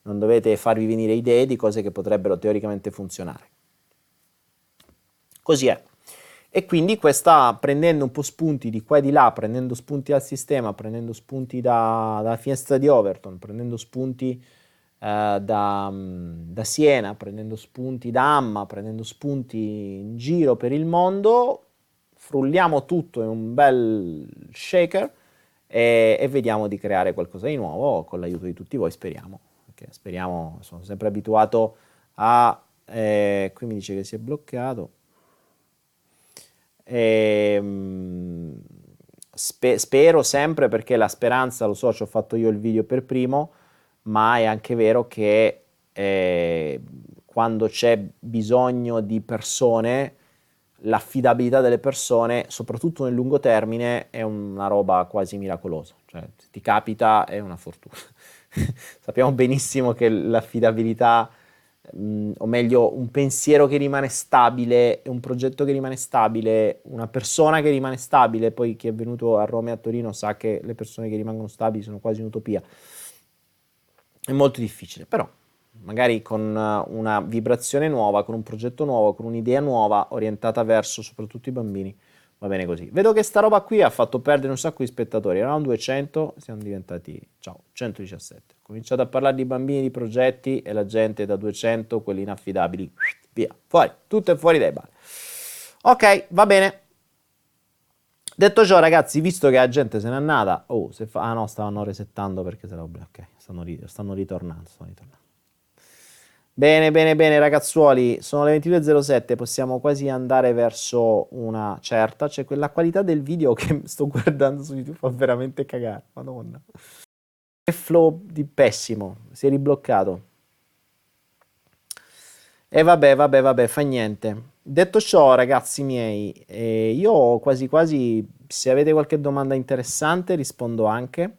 non dovete farvi venire idee di cose che potrebbero teoricamente funzionare. Così è. E quindi questa, prendendo un po' spunti di qua e di là, prendendo spunti dal sistema, prendendo spunti da, dalla finestra di Overton, prendendo spunti eh, da, da, Siena, prendendo spunti da Amma, prendendo spunti in giro per il mondo, frulliamo tutto in un bel shaker e, e vediamo di creare qualcosa di nuovo con l'aiuto di tutti voi, speriamo che speriamo, sono sempre abituato a... Eh, qui mi dice che si è bloccato. E, ehm, spe, spero sempre perché la speranza, lo so, ci ho fatto io il video per primo, ma è anche vero che eh, quando c'è bisogno di persone, l'affidabilità delle persone, soprattutto nel lungo termine, è una roba quasi miracolosa. Cioè, se ti capita è una fortuna. sappiamo benissimo che l'affidabilità, mh, mm, o meglio, un pensiero che rimane stabile, un progetto che rimane stabile, una persona che rimane stabile, poi chi è venuto a Roma e a Torino sa che le persone che rimangono stabili sono quasi un'utopia. È molto difficile, però magari con una vibrazione nuova, con un progetto nuovo, con un'idea nuova orientata verso soprattutto i bambini, Va bene così. Vedo che sta roba qui ha fatto perdere un sacco di spettatori. Erano 200, siamo diventati, ciao, 117. Cominciato a parlare di bambini, di progetti e la gente da 200, quelli inaffidabili, via, fuori, tutto è fuori dai bar. Ok, va bene. Detto ciò, ragazzi, visto che la gente se n'è andata, oh, se fa, ah no, stavano resettando perché se la ok, stanno, stanno ritornando, stanno ritornando. Bene, bene, bene, ragazzuoli, sono le 22.07, possiamo quasi andare verso una certa, cioè quella qualità del video che sto guardando su YouTube fa veramente cagare, madonna. Flow di pessimo, si è ribloccato. E vabbè, vabbè, vabbè, fa niente. Detto ciò, ragazzi miei, eh, io quasi quasi, se avete qualche domanda interessante, rispondo anche.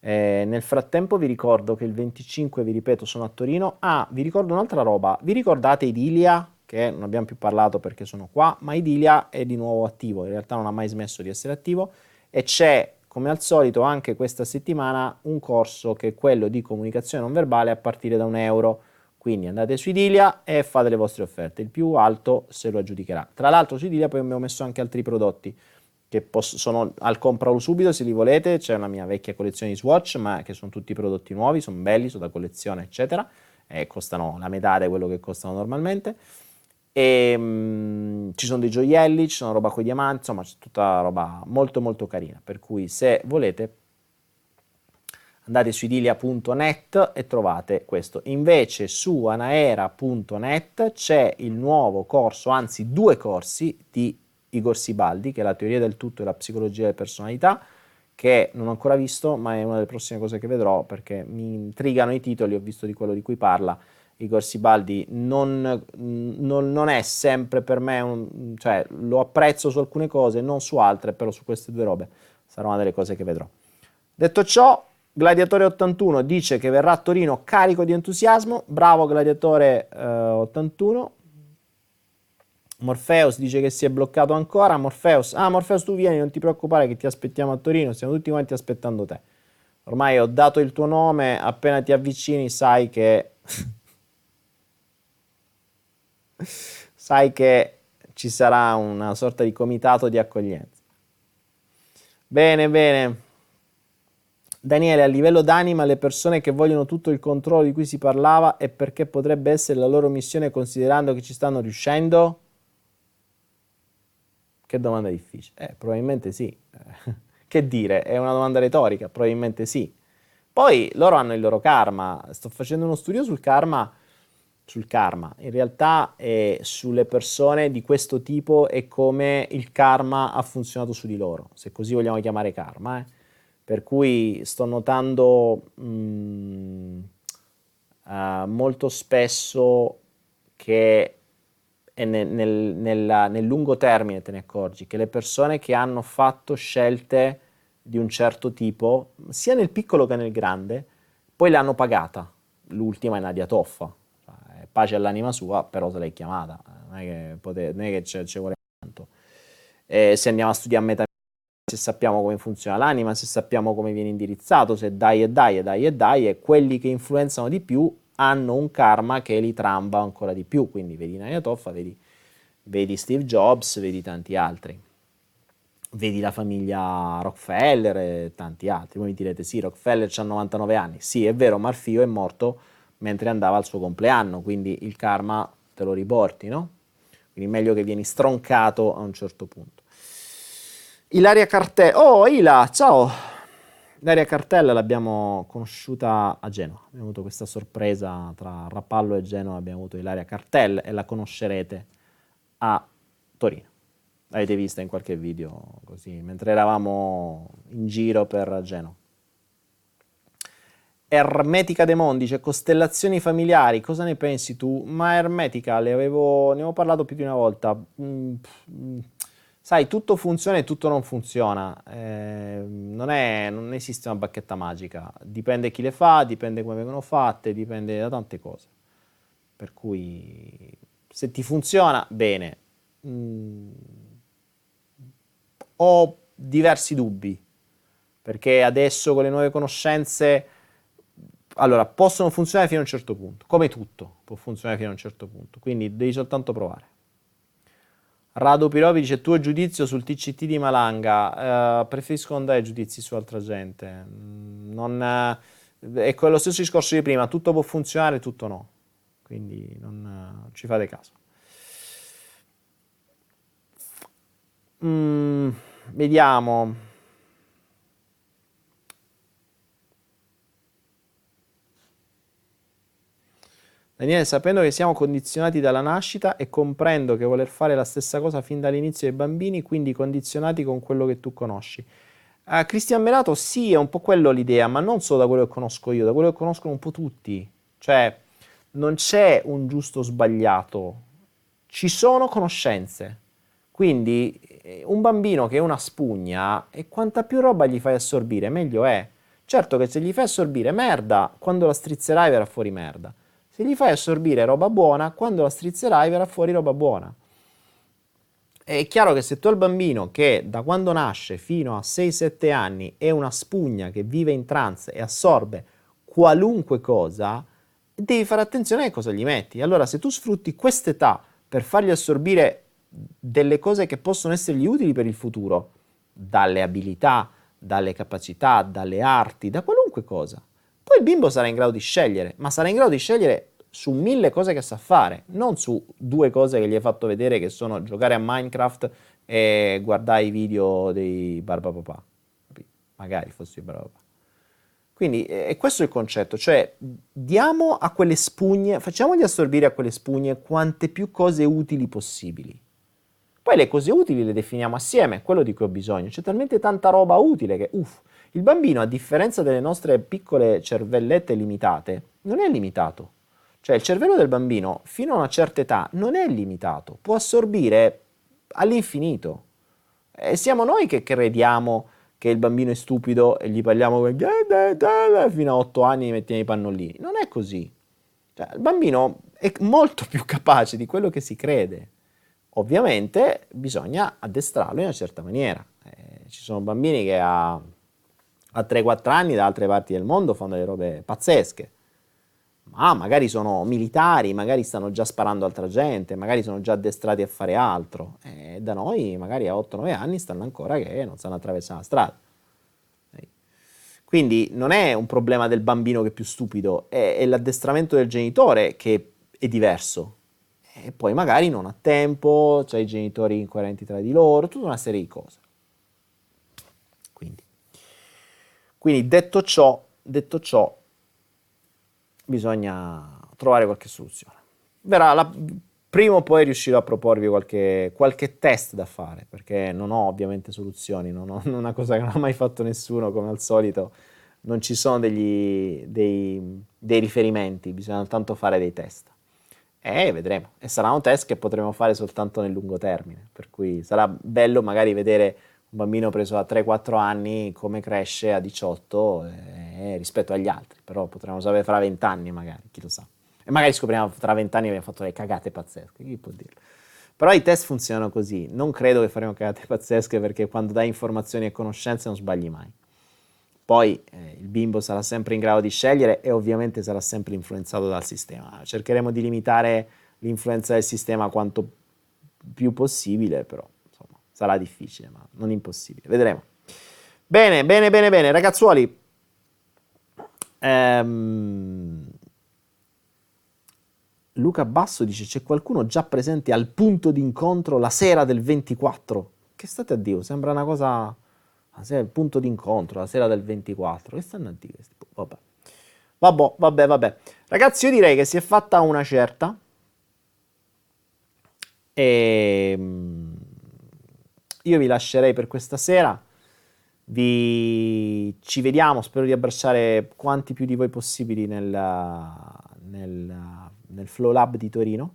Eh, nel frattempo vi ricordo che il 25, vi ripeto, sono a Torino. Ah, vi ricordo un'altra roba. Vi ricordate Idilia? Che non abbiamo più parlato perché sono qua, ma Idilia è di nuovo attivo. In realtà non ha mai smesso di essere attivo. E c'è, come al solito, anche questa settimana un corso che è quello di comunicazione non verbale a partire da un euro. Quindi andate su Idilia e fate le vostre offerte. Il più alto se lo aggiudicherà. Tra l'altro su Idilia poi abbiamo messo anche altri prodotti che posso, sono al compralo subito se li volete, c'è una mia vecchia collezione di Swatch, ma che sono tutti prodotti nuovi, sono belli, sono da collezione, eccetera, e costano la metà di quello che costano normalmente. E, mh, mm, ci sono dei gioielli, ci sono roba con i diamanti, insomma c'è tutta roba molto molto carina, per cui se volete andate su idilia.net e trovate questo. Invece su anaera.net c'è il nuovo corso, anzi due corsi di Igor Sibaldi, che è la teoria del tutto e la psicologia delle personalità, che non ho ancora visto, ma è una delle prossime cose che vedrò perché mi intrigano i titoli, ho visto di quello di cui parla. Igor Sibaldi non, non, non è sempre per me, un, cioè lo apprezzo su alcune cose, non su altre, però su queste due robe sarà una delle cose che vedrò. Detto ciò, Gladiatore 81 dice che verrà a Torino carico di entusiasmo, bravo Gladiatore eh, 81. Morpheus dice che si è bloccato ancora. Morpheus, ah Morpheus tu vieni, non ti preoccupare che ti aspettiamo a Torino, stiamo tutti quanti aspettando te. Ormai ho dato il tuo nome, appena ti avvicini sai che... sai che ci sarà una sorta di comitato di accoglienza. Bene, bene. Daniele, a livello d'anima, le persone che vogliono tutto il controllo di cui si parlava e perché potrebbe essere la loro missione considerando che ci stanno riuscendo? Che domanda difficile. Eh, probabilmente sì. che dire, è una domanda retorica, probabilmente sì. Poi loro hanno il loro karma. Sto facendo uno studio sul karma, sul karma. In realtà è sulle persone di questo tipo e come il karma ha funzionato su di loro, se così vogliamo chiamare karma, eh per cui sto notando mh, mm, uh, molto spesso che nel, nel, nel, nel, lungo termine te ne accorgi che le persone che hanno fatto scelte di un certo tipo, sia nel piccolo che nel grande, poi le hanno pagata. L'ultima è Nadia Toffa, pace all'anima sua, però se l'hai chiamata, non è che, pote, non è che ci, ci vuole tanto. E se andiamo a studiare metafisica, se sappiamo come funziona l'anima, se sappiamo come viene indirizzato, se dai e dai e dai e dai, e quelli che influenzano di più hanno un karma che li tramba ancora di più. Quindi vedi Naya Toffa, vedi, vedi Steve Jobs, vedi tanti altri. Vedi la famiglia Rockefeller e tanti altri. Voi mi direte, sì, Rockefeller ha 99 anni. Sì, è vero, Marfio è morto mentre andava al suo compleanno, quindi il karma te lo riporti, no? Quindi meglio che vieni stroncato a un certo punto. Ilaria Cartella. Oh, Ila, ciao! Ilaria Cartella l'abbiamo conosciuta a Genova. Abbiamo avuto questa sorpresa tra Rapallo e Genova. Abbiamo avuto Ilaria Cartella e la conoscerete a Torino. L'avete vista in qualche video così, mentre eravamo in giro per Genova. Ermetica De Mon dice costellazioni familiari, cosa ne pensi tu? Ma Ermetica, avevo, ne avevo parlato più di una volta. Mm, mm sai, tutto funziona e tutto non funziona. Eh, non, è, non, esiste una bacchetta magica. Dipende chi le fa, dipende come vengono fatte, dipende da tante cose. Per cui se ti funziona, bene. Mm, ho diversi dubbi, perché adesso con le nuove conoscenze, allora, possono funzionare fino a un certo punto, come tutto può funzionare fino a un certo punto, quindi devi soltanto provare. Rado Pirovi dice tuo giudizio sul TCT di Malanga, uh, preferisco non dare giudizi su altra gente, mm, non, uh, è lo stesso discorso di prima, tutto può funzionare, tutto no, quindi non uh, ci fate caso. Mm, vediamo. Daniele, sapendo che siamo condizionati dalla nascita e comprendo che voler fare la stessa cosa fin dall'inizio dei bambini, quindi condizionati con quello che tu conosci. Uh, Cristian Melato, sì, è un po' quello l'idea, ma non solo da quello che conosco io, da quello che conoscono un po' tutti. Cioè, non c'è un giusto o sbagliato, ci sono conoscenze. Quindi eh, un bambino che è una spugna, e quanta più roba gli fai assorbire, meglio è. Certo che se gli fai assorbire merda, quando la strizzerai verrà fuori merda. Se gli fai assorbire roba buona, quando la strizzerai verrà fuori roba buona. È chiaro che se tu al bambino che da quando nasce fino a 6-7 anni è una spugna che vive in trance e assorbe qualunque cosa, devi fare attenzione a cosa gli metti. Allora, se tu sfrutti quest'età per fargli assorbire delle cose che possono essergli utili per il futuro, dalle abilità, dalle capacità, dalle arti, da qualunque cosa, poi il bimbo sarà in grado di scegliere, ma sarà in grado di scegliere su mille cose che sa fare, non su due cose che gli hai fatto vedere che sono giocare a Minecraft e guardare i video dei Barbapapà. Magari fossi Barbapapà. Quindi è questo il concetto, cioè diamo a quelle spugne, facciamogli assorbire a quelle spugne quante più cose utili possibili. Poi le cose utili le definiamo assieme, quello di cui ho bisogno. C'è talmente tanta roba utile che, uff, il bambino, a differenza delle nostre piccole cervellette limitate, non è limitato. Cioè il cervello del bambino, fino a una certa età, non è limitato, può assorbire all'infinito. E siamo noi che crediamo che il bambino è stupido e gli parliamo come fino a 8 anni gli mettiamo i pannolini. Non è così. Cioè, il bambino è molto più capace di quello che si crede. Ovviamente bisogna addestrarlo in una certa maniera. Eh, ci sono bambini che a, a 3-4 anni da altre parti del mondo fanno delle robe pazzesche. Ma magari sono militari, magari stanno già sparando altra gente, magari sono già addestrati a fare altro. E da noi, magari a 8-9 anni, stanno ancora che non sanno attraversare la strada. Quindi non è un problema del bambino che è più stupido, è, è l'addestramento del genitore che è diverso e poi magari non ha tempo, c'è i genitori incoerenti tra di loro, tutta una serie di cose. Quindi, quindi detto, ciò, detto ciò, bisogna trovare qualche soluzione. Verrà la, prima o poi riuscirò a proporvi qualche, qualche, test da fare, perché non ho ovviamente soluzioni, non ho una cosa che non ha mai fatto nessuno, come al solito, non ci sono degli, dei, dei riferimenti, bisogna tanto fare dei test. E vedremo. E sarà un test che potremo fare soltanto nel lungo termine. Per cui sarà bello magari vedere un bambino preso a 3-4 anni come cresce a 18 eh, rispetto agli altri. Però potremo sapere fra 20 anni magari, chi lo sa. E magari scopriamo tra 20 anni abbiamo fatto delle cagate pazzesche, chi può dirlo. Però i test funzionano così. Non credo che faremo cagate pazzesche perché quando dai informazioni e conoscenze non sbagli mai. Poi eh, il bimbo sarà sempre in grado di scegliere e ovviamente sarà sempre influenzato dal sistema. Cercheremo di limitare l'influenza del sistema quanto più possibile, però insomma, sarà difficile, ma non impossibile. Vedremo. Bene, bene, bene, bene, ragazzuoli. Ehm... Luca Basso dice: C'è qualcuno già presente al punto d'incontro la sera del 24? Che state a Dio? Sembra una cosa il punto d'incontro, la sera del 24. Che stanno a dire questi? Vabbè. Vabbè, vabbè, vabbè. Ragazzi, io direi che si è fatta una certa. E ehm, io vi lascerei per questa sera. Vi... Ci vediamo, spero di abbracciare quanti più di voi possibili nel, nel, nel Flow Lab di Torino.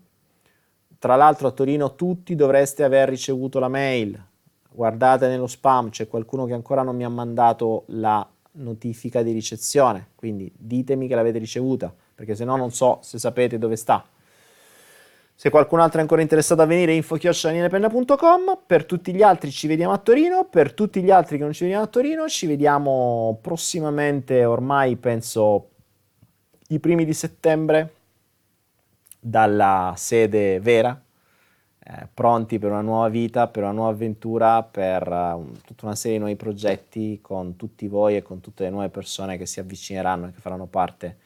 Tra l'altro a Torino tutti dovreste aver ricevuto la mail guardate nello spam, c'è qualcuno che ancora non mi ha mandato la notifica di ricezione, quindi ditemi che l'avete ricevuta, perché se no non so se sapete dove sta. Se qualcun altro è ancora interessato a venire, info-danielepenna.com. Per tutti gli altri ci vediamo a Torino. Per tutti gli altri che non ci vediamo a Torino, ci vediamo prossimamente, ormai penso i primi di settembre, dalla sede vera eh, pronti per una nuova vita, per una nuova avventura, per uh, tutta una serie di nuovi progetti con tutti voi e con tutte le nuove persone che si avvicineranno e che faranno parte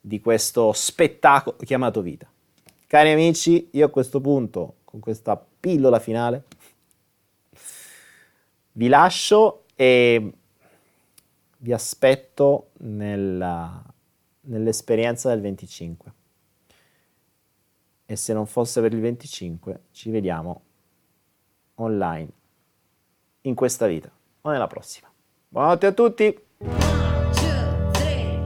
di questo spettacolo chiamato vita. Cari amici, io a questo punto, con questa pillola finale, vi lascio e vi aspetto nella, nell'esperienza del 25 e se non fosse per il 25 ci vediamo online in questa vita o nella prossima. Buonanotte a tutti!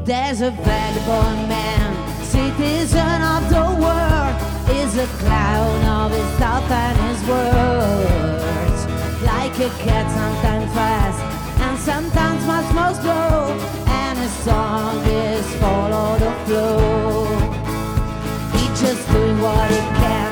There's a vagabond man, citizen of the world, is a clown of his thought and his words. Like a cat, sometimes fast, and sometimes much more slow, and his song is follow the flow. Just doing what it can